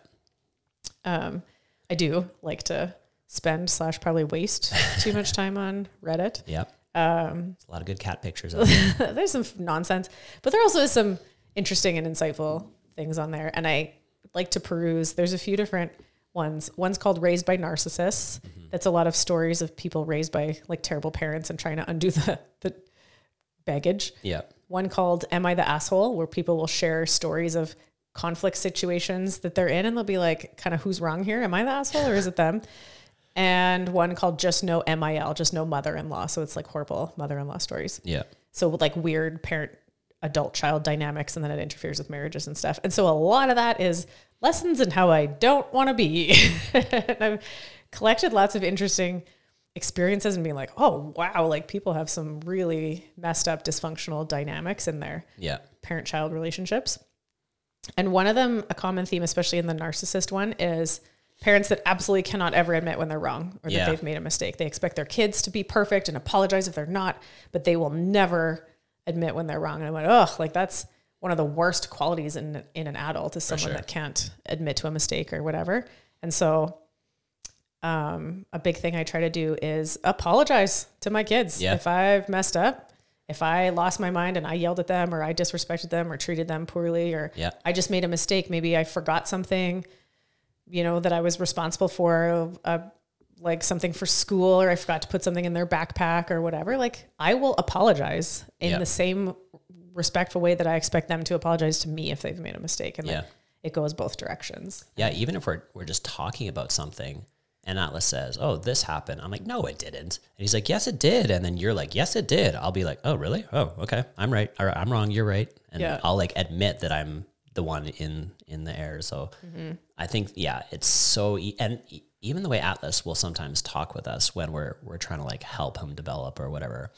Um, I do like to spend slash probably waste too much time on Reddit. yeah Um, a lot of good cat pictures. There. there's some nonsense, but there also is some interesting and insightful things on there. And I like to peruse. There's a few different ones. One's called Raised by Narcissists. Mm-hmm. That's a lot of stories of people raised by like terrible parents and trying to undo the, the baggage. Yep. One called Am I the Asshole? where people will share stories of conflict situations that they're in and they'll be like, kind of who's wrong here? Am I the asshole or is it them? And one called Just No MIL, just no mother in law. So it's like horrible mother in law stories. Yeah. So with like weird parent adult child dynamics and then it interferes with marriages and stuff. And so a lot of that is lessons in how I don't want to be. and I've collected lots of interesting experiences and being like, oh wow, like people have some really messed up dysfunctional dynamics in their Yeah. parent child relationships. And one of them, a common theme, especially in the narcissist one, is parents that absolutely cannot ever admit when they're wrong or Yeah. that they've made a mistake. They expect their kids to be perfect and apologize if they're not, but they will never admit when they're wrong. And I went, oh, like that's one of the worst qualities in in an adult is someone sure. that can't admit to a mistake or whatever. And so um, a big thing I try to do is apologize to my kids. Yeah. If I've messed up, if I lost my mind and I yelled at them or I disrespected them or treated them poorly or Yeah. I just made a mistake, maybe I forgot something, you know, that I was responsible for, uh, like something for school or I forgot to put something in their backpack or whatever, like I will apologize in Yeah. the same respectful way that I expect them to apologize to me if they've made a mistake. And Yeah. it goes both directions. Yeah, even if we're we're just talking about something and Atlas says, "Oh, this happened." I'm like, "No, it didn't." And he's like, "Yes, it did." And then you're like, "Yes, it did." I'll be like, "Oh, really? Oh, okay. I'm right. Or I'm wrong. You're right." And Yeah. I'll like admit that I'm the one in in the air. So mm-hmm. I think yeah, it's so e- and e- even the way Atlas will sometimes talk with us when we're we're trying to like help him develop or whatever.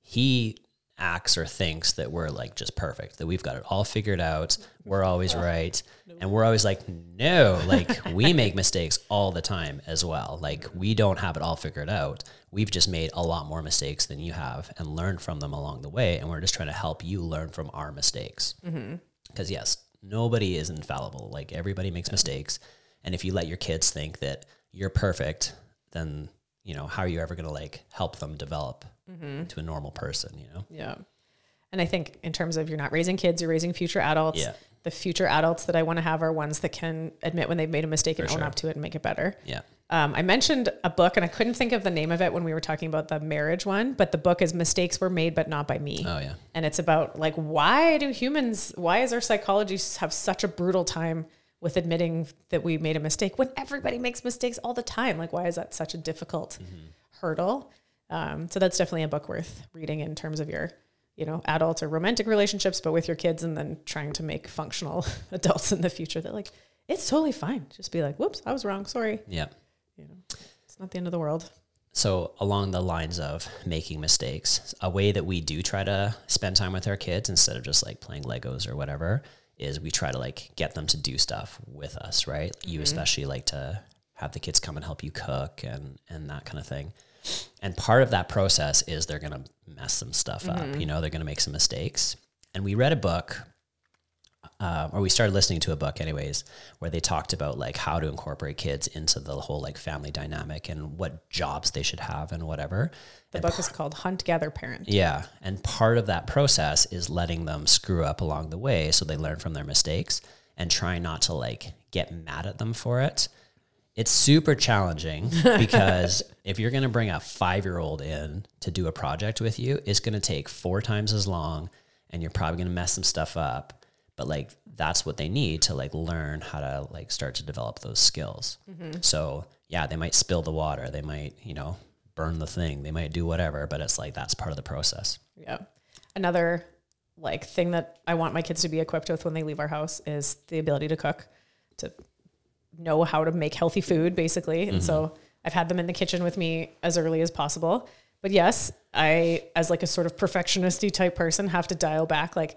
He acts or thinks that we're like just perfect, that we've got it all figured out, we're always right. And we're always like, no, like we make mistakes all the time as well. Like we don't have it all figured out. We've just made a lot more mistakes than you have and learned from them along the way. And we're just trying to help you learn from our mistakes. Mm-hmm. Because, yes, nobody is infallible. Like everybody makes mistakes. And if you let your kids think that you're perfect, then, you know, how are you ever going to like help them develop into a normal person, you know? Yeah. And I think in terms of you're not raising kids, you're raising future adults. Yeah. The future adults that I want to have are ones that can admit when they've made a mistake and own sure. up to it and make it better. Yeah. Um, I mentioned a book and I couldn't think of the name of it when we were talking about the marriage one, but the book is Mistakes Were Made But Not by Me. Oh, yeah. And it's about like, why do humans, why is our psychology have such a brutal time with admitting that we made a mistake when everybody makes mistakes all the time? Like, why is that such a difficult hurdle? Um, so that's definitely a book worth reading in terms of your, you know, adult or romantic relationships, but with your kids and then trying to make functional adults in the future that like, it's totally fine. Just be like, whoops, I was wrong. Sorry. Yeah. You know, it's not the end of the world. So, along the lines of making mistakes, a way that we do try to spend time with our kids instead of just like playing Legos or whatever is we try to like get them to do stuff with us, right? You mm-hmm. especially like to have the kids come and help you cook and and that kind of thing. And part of that process is they're going to mess some stuff up, mm-hmm. you know, they're going to make some mistakes. And we read a book uh, or we started listening to a book anyways where they talked about like how to incorporate kids into the whole like family dynamic and what jobs they should have and whatever The book is called Hunt, Gather, Parent. yeah and part of that process is letting them screw up along the way so they learn from their mistakes and try not to like get mad at them for it it's super challenging because if you're going to bring a five year old in to do a project with you, it's going to take four times as long and you're probably going to mess some stuff up. But like that's what they need to like learn how to like start to develop those skills. Mm-hmm. So yeah, they might spill the water, they might you know burn the thing, they might do whatever, but it's like that's part of the process. Yeah. Another like thing that I want my kids to be equipped with when they leave our house is the ability to cook, to know how to make healthy food basically. And so mm-hmm. I've had them in the kitchen with me as early as possible. But yes, I as like a sort of perfectionisty type person have to dial back like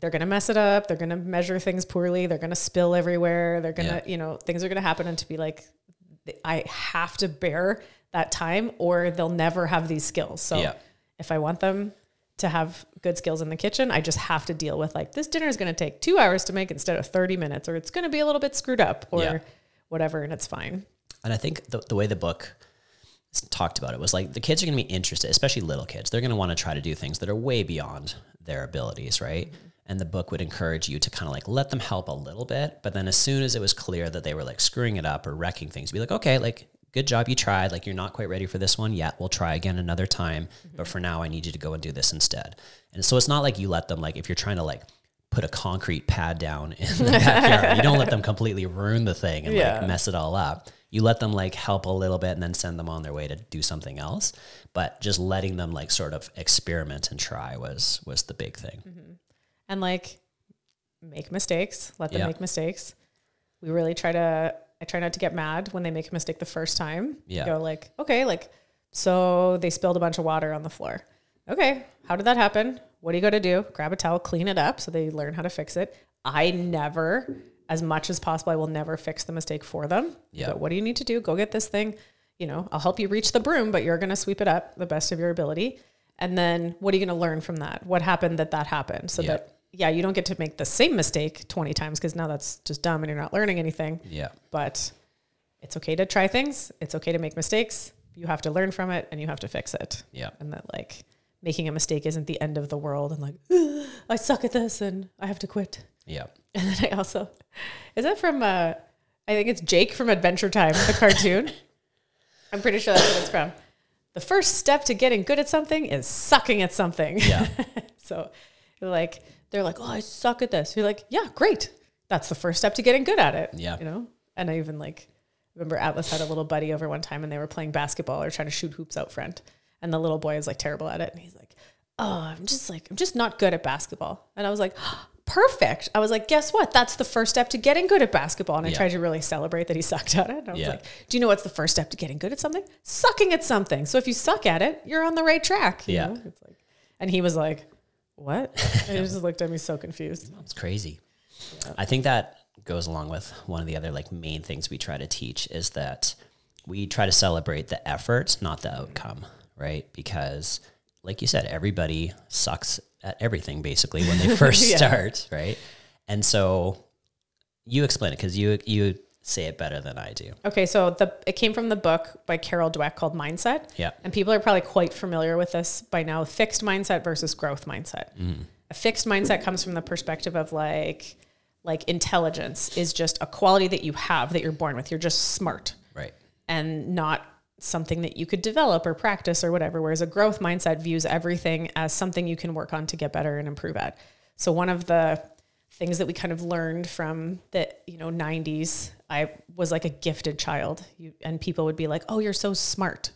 they're going to mess it up, they're going to measure things poorly, they're going to spill everywhere, they're going to, Yeah. you know, things are going to happen and to be like I have to bear that time or they'll never have these skills. So Yeah. if I want them to have good skills in the kitchen, I just have to deal with like this dinner is going to take two hours to make instead of 30 minutes, or it's going to be a little bit screwed up or Yeah. whatever. And it's fine. And I think the, the way the book talked about it was like the kids are going to be interested, especially little kids. They're going to want to try to do things that are way beyond their abilities, right? Mm-hmm. And the book would encourage you to kind of like let them help a little bit. But then as soon as it was clear that they were like screwing it up or wrecking things, be like, okay, like, good job, you tried. Like, you're not quite ready for this one yet. We'll try again another time. Mm-hmm. But for now, I need you to go and do this instead. And so it's not like you let them, like, if you're trying to like, Put a concrete pad down in the backyard. you don't let them completely ruin the thing and Yeah. like mess it all up. You let them like help a little bit and then send them on their way to do something else. But just letting them like sort of experiment and try was was the big thing. Mm-hmm. And like make mistakes, let them Yeah. make mistakes. We really try to, I try not to get mad when they make a mistake the first time. Yeah. Go like, okay, like, so they spilled a bunch of water on the floor. Okay, how did that happen? What do you got to do? Grab a towel, clean it up so they learn how to fix it. I never, as much as possible, I will never fix the mistake for them. Yeah. But what do you need to do? Go get this thing. You know, I'll help you reach the broom, but you're going to sweep it up the best of your ability. And then what are you going to learn from that? What happened that that happened? So Yeah. that, yeah, you don't get to make the same mistake 20 times because now that's just dumb and you're not learning anything. Yeah. But it's okay to try things. It's okay to make mistakes. You have to learn from it and you have to fix it. Yeah. And that, like, making a mistake isn't the end of the world and like, "Ugh, I suck at this and I have to quit. Yeah. And then I also, is that from, uh, I think it's Jake from Adventure Time, the cartoon. I'm pretty sure that's what it's from. The first step to getting good at something is sucking at something. Yeah. so, like, they're like, oh, I suck at this. You're like, yeah, great. That's the first step to getting good at it. Yeah. You know? And I even like, remember Atlas had a little buddy over one time and they were playing basketball or trying to shoot hoops out front. And the little boy is like terrible at it. And he's like, oh, I'm just like, I'm just not good at basketball. And I was like, perfect. I was like, guess what? That's the first step to getting good at basketball. And I Yeah. tried to really celebrate that he sucked at it. And I was Yeah. like, do you know what's the first step to getting good at something? Sucking at something. So if you suck at it, you're on the right track. you Yeah. know? It's like, and he was like, what? And he just looked at me so confused. It's crazy. I think that goes along with one of the other like main things we try to teach is that we try to celebrate the effort, not the outcome, right? Because like you said, everybody sucks at everything basically when they first Yeah. start, right? And so you explain it because you you say it better than I do. Okay, so the it came from the book by Carol Dweck called Mindset. Yeah. And people are probably quite familiar with this by now. Fixed mindset versus growth mindset. Mm-hmm. A fixed mindset comes from the perspective of like like intelligence is just a quality that you have that you're born with. You're just smart Right. and not something that you could develop or practice or whatever. Whereas a growth mindset views everything as something you can work on to get better and improve at. So one of the things that we kind of learned from the you know 90s, I was like a gifted child, you, and people would be like, "Oh, you're so smart."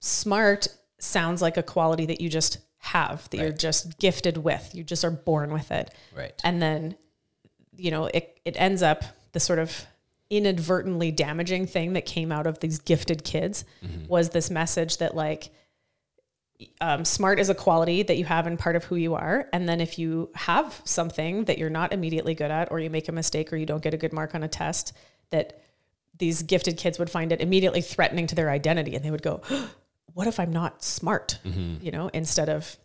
Smart sounds like a quality that you just have, that you're just gifted with. You just are born with it Right. and then you know it it ends up the sort of inadvertently damaging thing that came out of these gifted kids mm-hmm. was this message that like um, smart is a quality that you have and part of who you are. And then if you have something that you're not immediately good at or you make a mistake or you don't get a good mark on a test that these gifted kids would find it immediately threatening to their identity. And they would go what if i'm not smart? You know instead of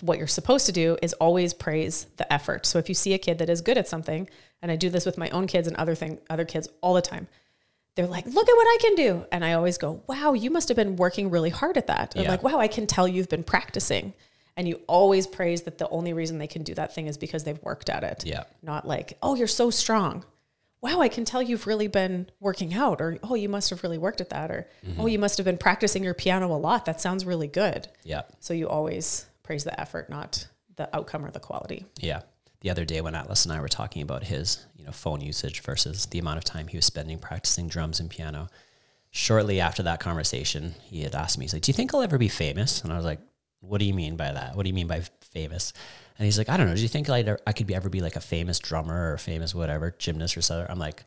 what you're supposed to do is always praise the effort. So if you see a kid that is good at something, and I do this with my own kids and other thing other kids all the time, they're like, "Look at what I can do," and I always go, "Wow, you must have been working really hard at that." I'm like, "Wow, I can tell you've been practicing," and you always praise that the only reason they can do that thing is because they've worked at it. Yeah. Not like, "Oh, you're so strong." Wow, I can tell you've really been working out, or oh, you must have really worked at that, or mm-hmm. oh, you must have been practicing your piano a lot. That sounds really good. Yeah. So you always praise the effort, not the outcome or the quality. Yeah. The other day when Atlas and I were talking about his, you know, phone usage versus the amount of time he was spending practicing drums and piano. Shortly after that conversation, he had asked me, he's like, "Do you think I'll ever be famous?" And I was like, "What do you mean by that? What do you mean by famous?" And he's like, "I don't know. Do you think I'd, I could be ever be like a famous drummer or famous whatever gymnast or something?" I'm like,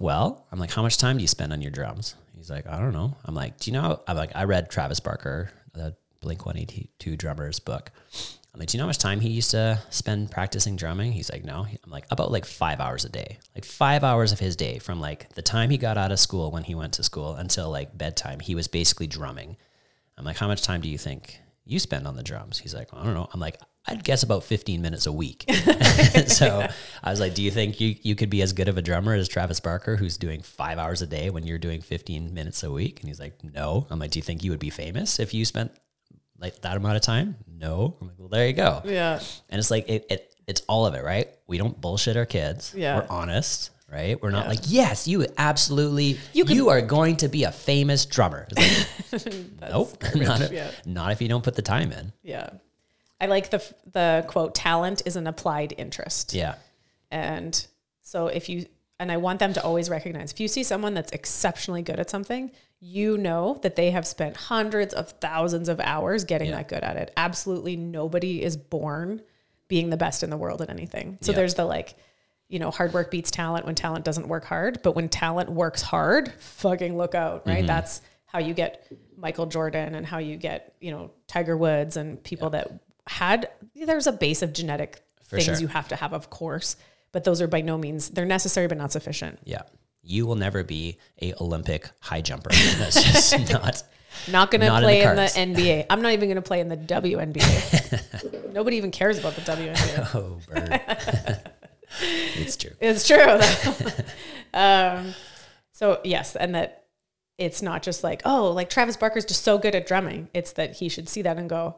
"Well, I'm like, how much time do you spend on your drums?" He's like, "I don't know." I'm like, "Do you know?" I'm like, "I read Travis Barker, the Blink 182 drummers book." I'm like, do you know how much time he used to spend practicing drumming? He's like, no. I'm like, about like five hours a day, like five hours of his day from like the time he got out of school when he went to school until like bedtime. He was basically drumming. I'm like, how much time do you think you spend on the drums? He's like, I don't know. I'm like, I'd guess about 15 minutes a week. so I was like, do you think you, you could be as good of a drummer as Travis Barker, who's doing five hours a day when you're doing 15 minutes a week? And he's like, no. I'm like, do you think you would be famous if you spent like that amount of time? No. I'm like, well, there you go. Yeah. And it's like it, it it's all of it, right? We don't bullshit our kids. Yeah. We're honest, right? We're not Yeah. like, yes, you absolutely you, you are going to be a famous drummer. It's like, nope. not, if, yeah. not if you don't put the time in. Yeah. I like the the quote talent is an applied interest. Yeah. And so if you and I want them to always recognize if you see someone that's exceptionally good at something, you know that they have spent hundreds of thousands of hours getting Yeah. that good at it. Absolutely nobody is born being the best in the world at anything. So Yeah. there's the like you know, hard work beats talent when talent doesn't work hard, but when talent works hard, fucking look out, right? Mm-hmm. That's how you get Michael Jordan and how you get, you know, Tiger Woods and people that had there's a base of genetic things sure. you have to have, of course, but those are by no means they're necessary but not sufficient. Yeah. You will never be a Olympic high jumper. That's just not Not going to Not in play the in the. NBA. I'm not even going to play in the WNBA. Nobody even cares about the WNBA. oh bird. it's true. It's true. um, so yes, and that it's not just like oh, like Travis Barker's just so good at drumming. It's that he should see that and go,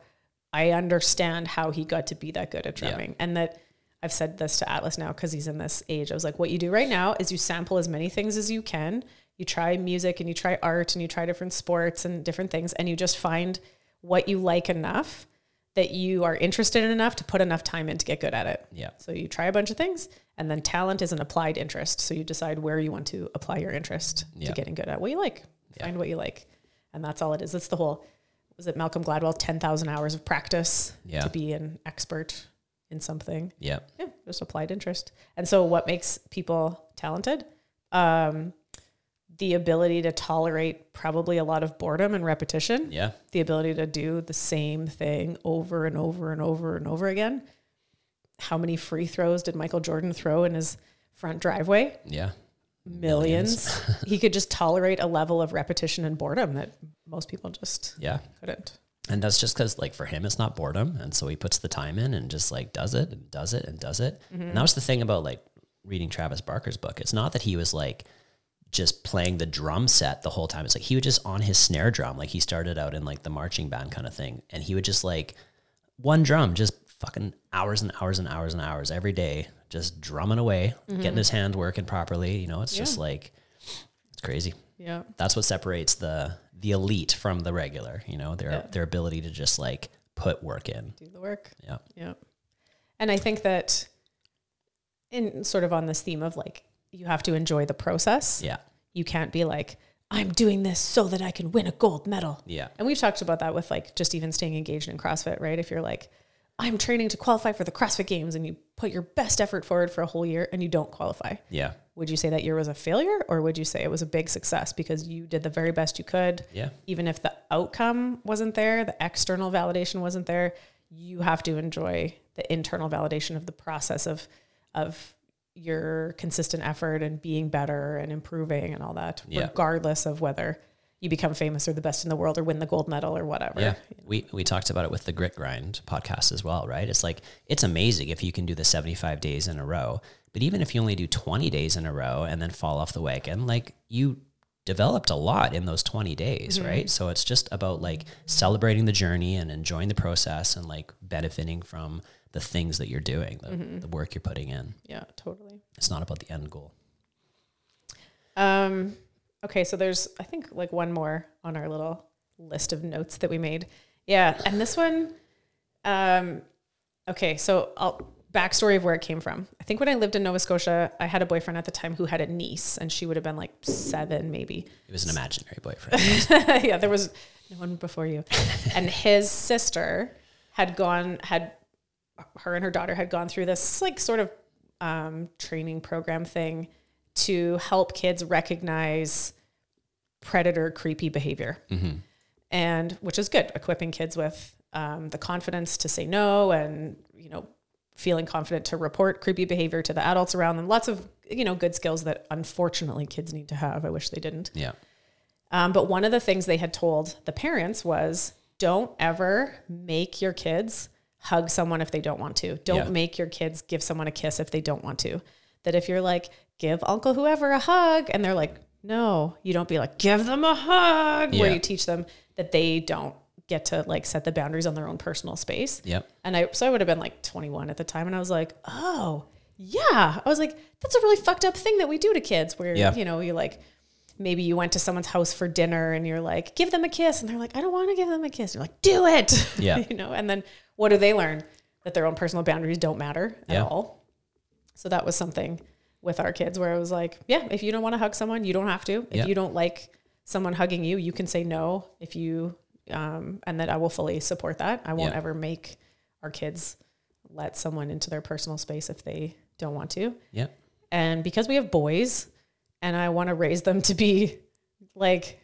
I understand how he got to be that good at Yeah. drumming, and that I've said this to Atlas now because he's in this age. I was like, what you do right now is you sample as many things as you can. You try music and you try art and you try different sports and different things, and you just find what you like enough that you are interested in enough to put enough time in to get good at it. Yeah. So you try a bunch of things, and then talent is an applied interest. So you decide where you want to apply your interest Yeah. to getting good at what you like. Find what you like, and that's all it is. That's the whole. Was it Malcolm Gladwell? Ten thousand hours of practice Yeah. to be an expert in something. Yeah. Yeah, just applied interest. And so, what makes people talented? Um, the ability to tolerate probably a lot of boredom and repetition Yeah. the ability to do the same thing over and over and over and over again. How many free throws did Michael Jordan throw in his front driveway? Yeah. Millions. he could just tolerate a level of repetition and boredom that most people just Yeah. couldn't. And that's just because, like, for him, it's not boredom. And so he puts the time in and just like does it and does it and does it. Mm-hmm. And that was the thing about like reading Travis Barker's book. It's not that he was like just playing the drum set the whole time. It's like he would just on his snare drum. Like he started out in like the marching band kind of thing. And he would just like one drum, just fucking hours and hours and hours and hours every day, just drumming away, mm-hmm. getting his hand working properly. You know, it's just like, it's crazy Yeah. that's what separates the the elite from the regular you know their Yeah. their ability to just like put work in Do the work. yeah Yeah. And I think that in sort of on this theme of like you have to enjoy the process. yeah You can't be like, I'm doing this so that I can win a gold medal. yeah And we've talked about that with like just even staying engaged in CrossFit, right? If you're like, I'm training to qualify for the CrossFit games and you put your best effort forward for a whole year and you don't qualify, yeah would you say that year was a failure or would you say it was a big success because you did the very best you could? yeah Even if the outcome wasn't there, the external validation wasn't there, you have to enjoy the internal validation of the process of of your consistent effort and being better and improving and all that, Yeah. regardless of whether you become famous or the best in the world or win the gold medal or whatever. yeah. We we talked about it with the grit grind podcast as well right? It's like it's amazing if you can do the 75 days in a row but even if you only do 20 days in a row and then fall off the wagon like you developed a lot in those 20 days right? So it's just about like celebrating the journey and enjoying the process and like benefiting from the things that you're doing the, the work you're putting in. Yeah, totally. it's not about the end goal. Um, okay, so there's I think like one more on our little list of notes that we made. Yeah, and this one, um, okay, so I'll backstory of where it came from. I think when I lived in Nova Scotia, I had a boyfriend at the time who had a niece, and she would have been like seven, maybe. It was an imaginary boyfriend. yeah, there was no one before you. and his sister had gone, had her and her daughter had gone through this like sort of um, training program thing to help kids recognize predator creepy behavior. And which is good, equipping kids with um, the confidence to say no and, you know, feeling confident to report creepy behavior to the adults around them. Lots of, you know, good skills that unfortunately kids need to have. I wish they didn't. yeah. Um, but one of the things they had told the parents was don't ever make your kids hug someone if they don't want to. Don't Yeah. make your kids give someone a kiss if they don't want to. That if you're like, give Uncle whoever a hug, and they're like, no, you don't be like, give them a hug, where you teach them that they don't get to like set the boundaries on their own personal space. Yep. And I, so I would have been like 21 at the time. And I was like, oh, yeah. I was like, that's a really fucked up thing that we do to kids where, Yeah. you know, you like, maybe you went to someone's house for dinner and you're like, give them a kiss. And they're like, I don't want to give them a kiss. And you're like, do it. Yeah. you know, and then what do they learn? That their own personal boundaries don't matter at Yeah. all. So that was something with our kids where I was like, yeah, if you don't want to hug someone, you don't have to. If Yeah. you don't like someone hugging you, you can say no. If you, um, and that I will fully support that. I won't Yeah. ever make our kids let someone into their personal space if they don't want to. Yeah. And because we have boys and I want to raise them to be like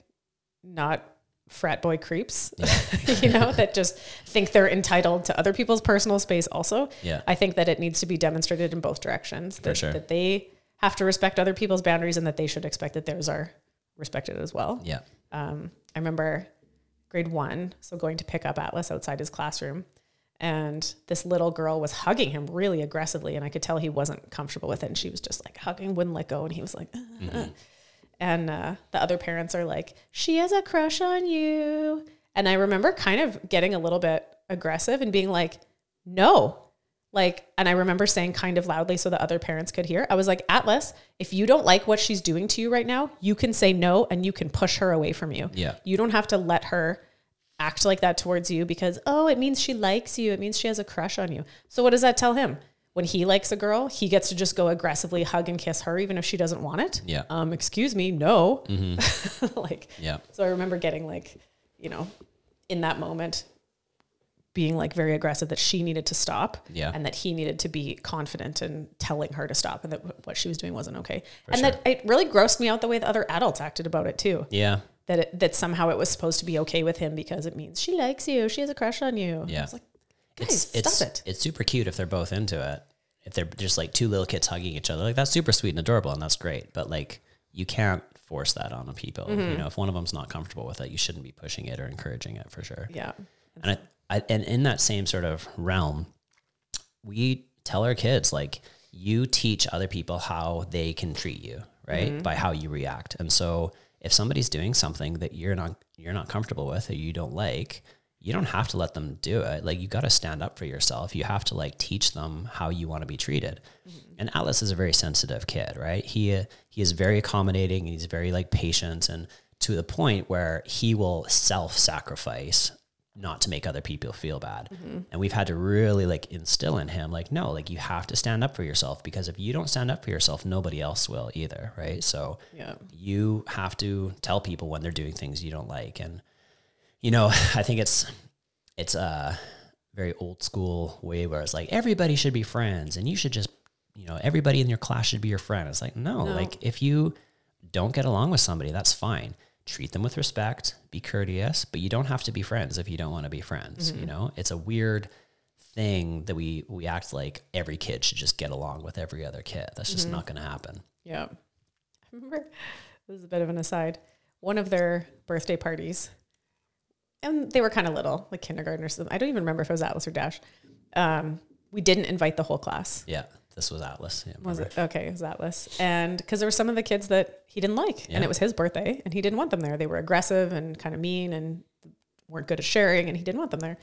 not frat boy creeps, you know, that just think they're entitled to other people's personal space also. Yeah. I think that it needs to be demonstrated in both directions. That, sure. that they have to respect other people's boundaries and that they should expect that theirs are respected as well. Yeah. Um, I remember grade one, so going to pick up Atlas outside his classroom. And this little girl was hugging him really aggressively, and I could tell he wasn't comfortable with it. And she was just like hugging, wouldn't let go, and he was like, "Uh, uh." And uh, the other parents are like, "She has a crush on you." And I remember kind of getting a little bit aggressive and being like, "No." Like, and I remember saying kind of loudly so the other parents could hear. I was like, Atlas, if you don't like what she's doing to you right now, you can say no and you can push her away from you. Yeah. You don't have to let her act like that towards you because, oh, it means she likes you. It means she has a crush on you. So what does that tell him? When he likes a girl, he gets to just go aggressively hug and kiss her, even if she doesn't want it. Yeah. Um, excuse me, no. like, Yeah. so I remember getting like, you know, in that moment, being like very aggressive that she needed to stop Yeah. and that he needed to be confident in telling her to stop and that what she was doing wasn't okay. and sure. that it really grossed me out the way the other adults acted about it too. Yeah. That it, that somehow it was supposed to be okay with him because it means she likes you, she has a crush on you. Yeah. I was like, guys, It's it's it. it's super cute if they're both into it. If they're just like two little kids hugging each other, like that's super sweet and adorable, and that's great. But like you can't force that on people. Mm-hmm. You know, if one of them's not comfortable with it, you shouldn't be pushing it or encouraging it for sure. Yeah. And I, I and in that same sort of realm, we tell our kids like you teach other people how they can treat you, right? By how you react. And so if somebody's doing something that you're not you're not comfortable with or you don't like, you don't have to let them do it. Like you got to stand up for yourself. You have to like teach them how you want to be treated. And Atlas is a very sensitive kid, right? He uh, he is very accommodating and he's very like patient and to the point where he will self-sacrifice not to make other people feel bad. And we've had to really like instill in him like no, like you have to stand up for yourself because if you don't stand up for yourself, nobody else will either, right? So Yeah. you have to tell people when they're doing things you don't like and you know i think it's it's a very old school way where it's like everybody should be friends and you should just you know everybody in your class should be your friend. It's like no, No. like if you don't get along with somebody that's fine. Treat them with respect be courteous but you don't have to be friends if you don't want to be friends mm-hmm. you know? It's a weird thing that we we act like every kid should just get along with every other kid. That's just mm-hmm. not going to happen. Yeah. I remember this is a bit of an aside. One of their birthday parties, and they were kind of little, like kindergarten or something. I don't even remember if it was Atlas or Dash. Um, we didn't invite the whole class. yeah this was atlas yeah Was it okay? It was Atlas, and because there were some of the kids that he didn't like, Yeah. and it was his birthday, and he didn't want them there. They were aggressive and kind of mean, and weren't good at sharing, and he didn't want them there.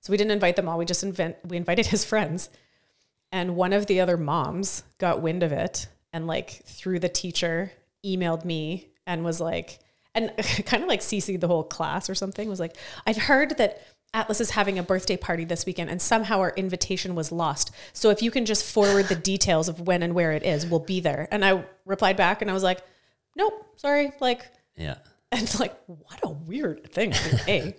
So we didn't invite them all. We just invent we invited his friends, and one of the other moms got wind of it, and like through the teacher emailed me and was like, and kind of like CC'd the whole class or something. Was like, I've heard that Atlas is having a birthday party this weekend and somehow our invitation was lost. So if you can just forward the details of when and where it is, we'll be there. And I replied back and I was like, nope, sorry. Like, Yeah. and it's like, what a weird thing A.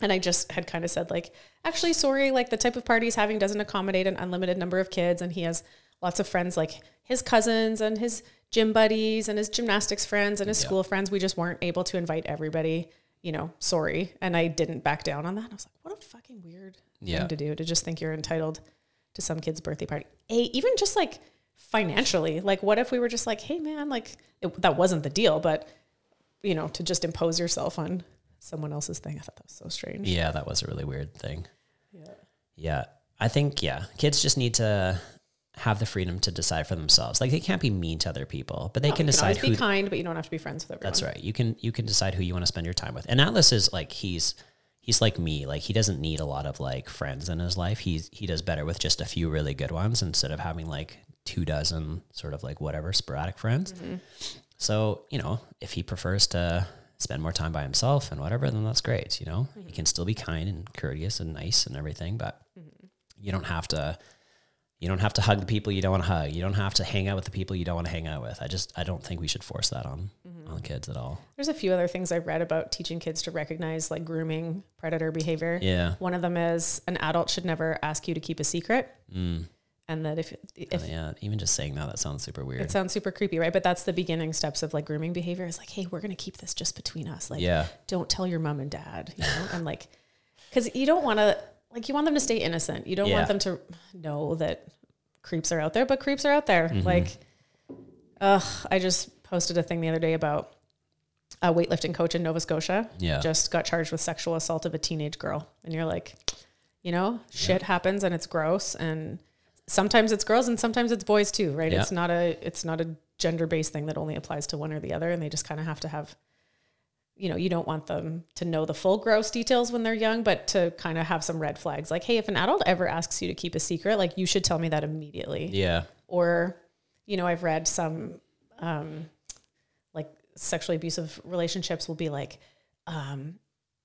And I just had kind of said, like, actually, sorry, like the type of party he's having doesn't accommodate an unlimited number of kids. And he has lots of friends, like his cousins and his gym buddies and his gymnastics friends and his Yeah. school friends. We just weren't able to invite everybody, you know, sorry. And I didn't back down on that. I was like, what a fucking weird Yeah. thing to do to just think you're entitled to some kid's birthday party. A, even just like financially, like, what if we were just like, hey, man, like, it, that wasn't the deal, but you know, to just impose yourself on someone else's thing. I thought that was so strange. Yeah, that was a really weird thing. Yeah. Yeah. I think, yeah, kids just need to have the freedom to decide for themselves. Like they can't be mean to other people, but they No, can you decide always who be kind, but you don't have to be friends with everyone. That's right. You can you can decide who you want to spend your time with. And Atlas is like he's he's like me. Like he doesn't need a lot of like friends in his life. He's he does better with just a few really good ones instead of having like two dozen sort of like whatever sporadic friends. Mm-hmm. So, you know, if he prefers to spend more time by himself and whatever, then that's great, you know. He mm-hmm. can still be kind and courteous and nice and everything, but mm-hmm. you don't have to you don't have to hug the people you don't want to hug. You don't have to hang out with the people you don't want to hang out with. I just I don't think we should force that on on kids at all. There's a few other things I've read about teaching kids to recognize like grooming predator behavior. Yeah. One of them is an adult should never ask you to keep a secret. Mm. And that if, if yeah, even just saying that, that sounds super weird. it sounds super creepy, right? But that's the beginning steps of like grooming behavior is like, hey, we're going to keep this just between us. Like, yeah, don't tell your mom and dad, you know? and like, because you don't want to, like, you want them to stay innocent. You don't Yeah. want them to know that creeps are out there, but creeps are out there. Mm-hmm. Like, ugh, I just posted a thing the other day about a weightlifting coach in Nova Scotia. Yeah. Just got charged with sexual assault of a teenage girl. And you're like, you know, shit happens and it's gross. And sometimes it's girls and sometimes it's boys too, right? Yeah. It's not a, it's not a gender based thing that only applies to one or the other. And they just kind of have to have you know, you don't want them to know the full gross details when they're young, but to kind of have some red flags. Like, hey, if an adult ever asks you to keep a secret, like you should tell me that immediately. yeah, Or, you know, I've read some um, like sexually abusive relationships will be like, um,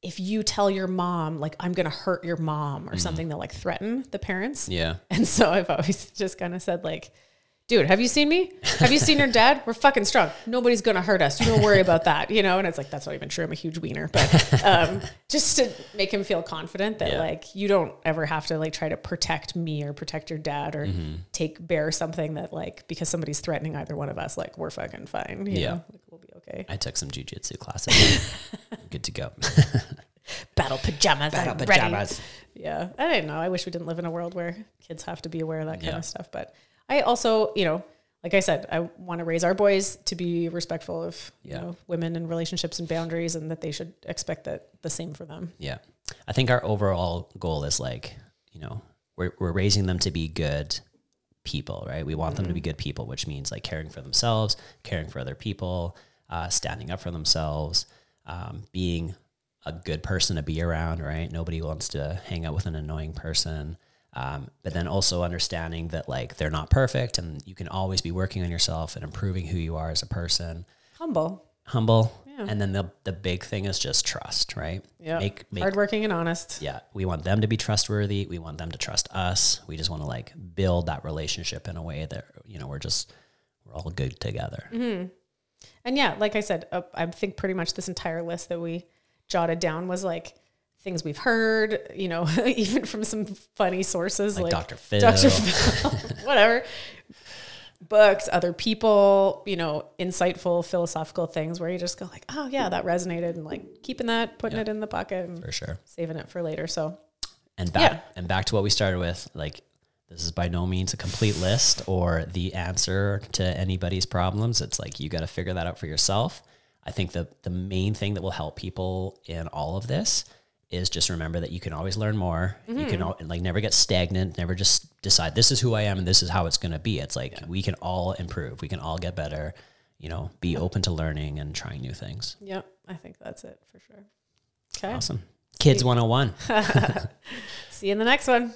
if you tell your mom, like, I'm going to hurt your mom or something, they'll like threaten the parents. yeah, And so I've always just kind of said, like, dude, have you seen me? Have you seen your dad? We're fucking strong. Nobody's gonna hurt us. You don't worry about that, you know. And it's like that's not even true. I'm a huge wiener, but um, just to make him feel confident that Yeah. like you don't ever have to like try to protect me or protect your dad or Mm-hmm. take bear something that like because somebody's threatening either one of us, like we're fucking fine. you Yeah. know? like we'll be okay. I took some jujitsu classes. Good to go. Battle pajamas. Battle I'm ready. pajamas. Yeah. I don't know. I wish we didn't live in a world where kids have to be aware of that kind Yeah. of stuff. But I also, you know, like I said, I want to raise our boys to be respectful of, Yeah. you know, women and relationships and boundaries and that they should expect that the same for them. Yeah. I think our overall goal is like, you know, we're, we're raising them to be good people, right? We want them to be good people, which means like caring for themselves, caring for other people, uh, standing up for themselves, um, being a good person to be around, right? Nobody wants to hang out with an annoying person. Um, but then also understanding that like they're not perfect and you can always be working on yourself and improving who you are as a person Humble. humble. Yeah. And then the the big thing is just trust, right? Yeah. Make make Hardworking and honest. yeah, we want them to be trustworthy. We want them to trust us. We just want to like build that relationship in a way that you know we're just we're all good together. Mm-hmm. And yeah, like I said, uh, I think pretty much this entire list that we jotted down was like things we've heard, you know, even from some funny sources Like, like, Dr. Phil. Dr. Phil, whatever. Books, other people, you know, insightful philosophical things where you just go like, oh yeah, that resonated, and like keeping that, putting Yeah. it in the pocket, and for sure. saving it for later. So And back Yeah. and back to what we started with, like this is by no means a complete list or the answer to anybody's problems. It's like you got to figure that out for yourself. I think the the main thing that will help people in all of this is just remember that you can always learn more. You can mm-hmm. al- like never get stagnant, never just decide this is who I am and this is how it's going to be. It's like we can all improve. We can all get better, you know, be open to learning and trying new things. yep, I think that's it for sure. Okay, Awesome. Kids 101. see you in the next one.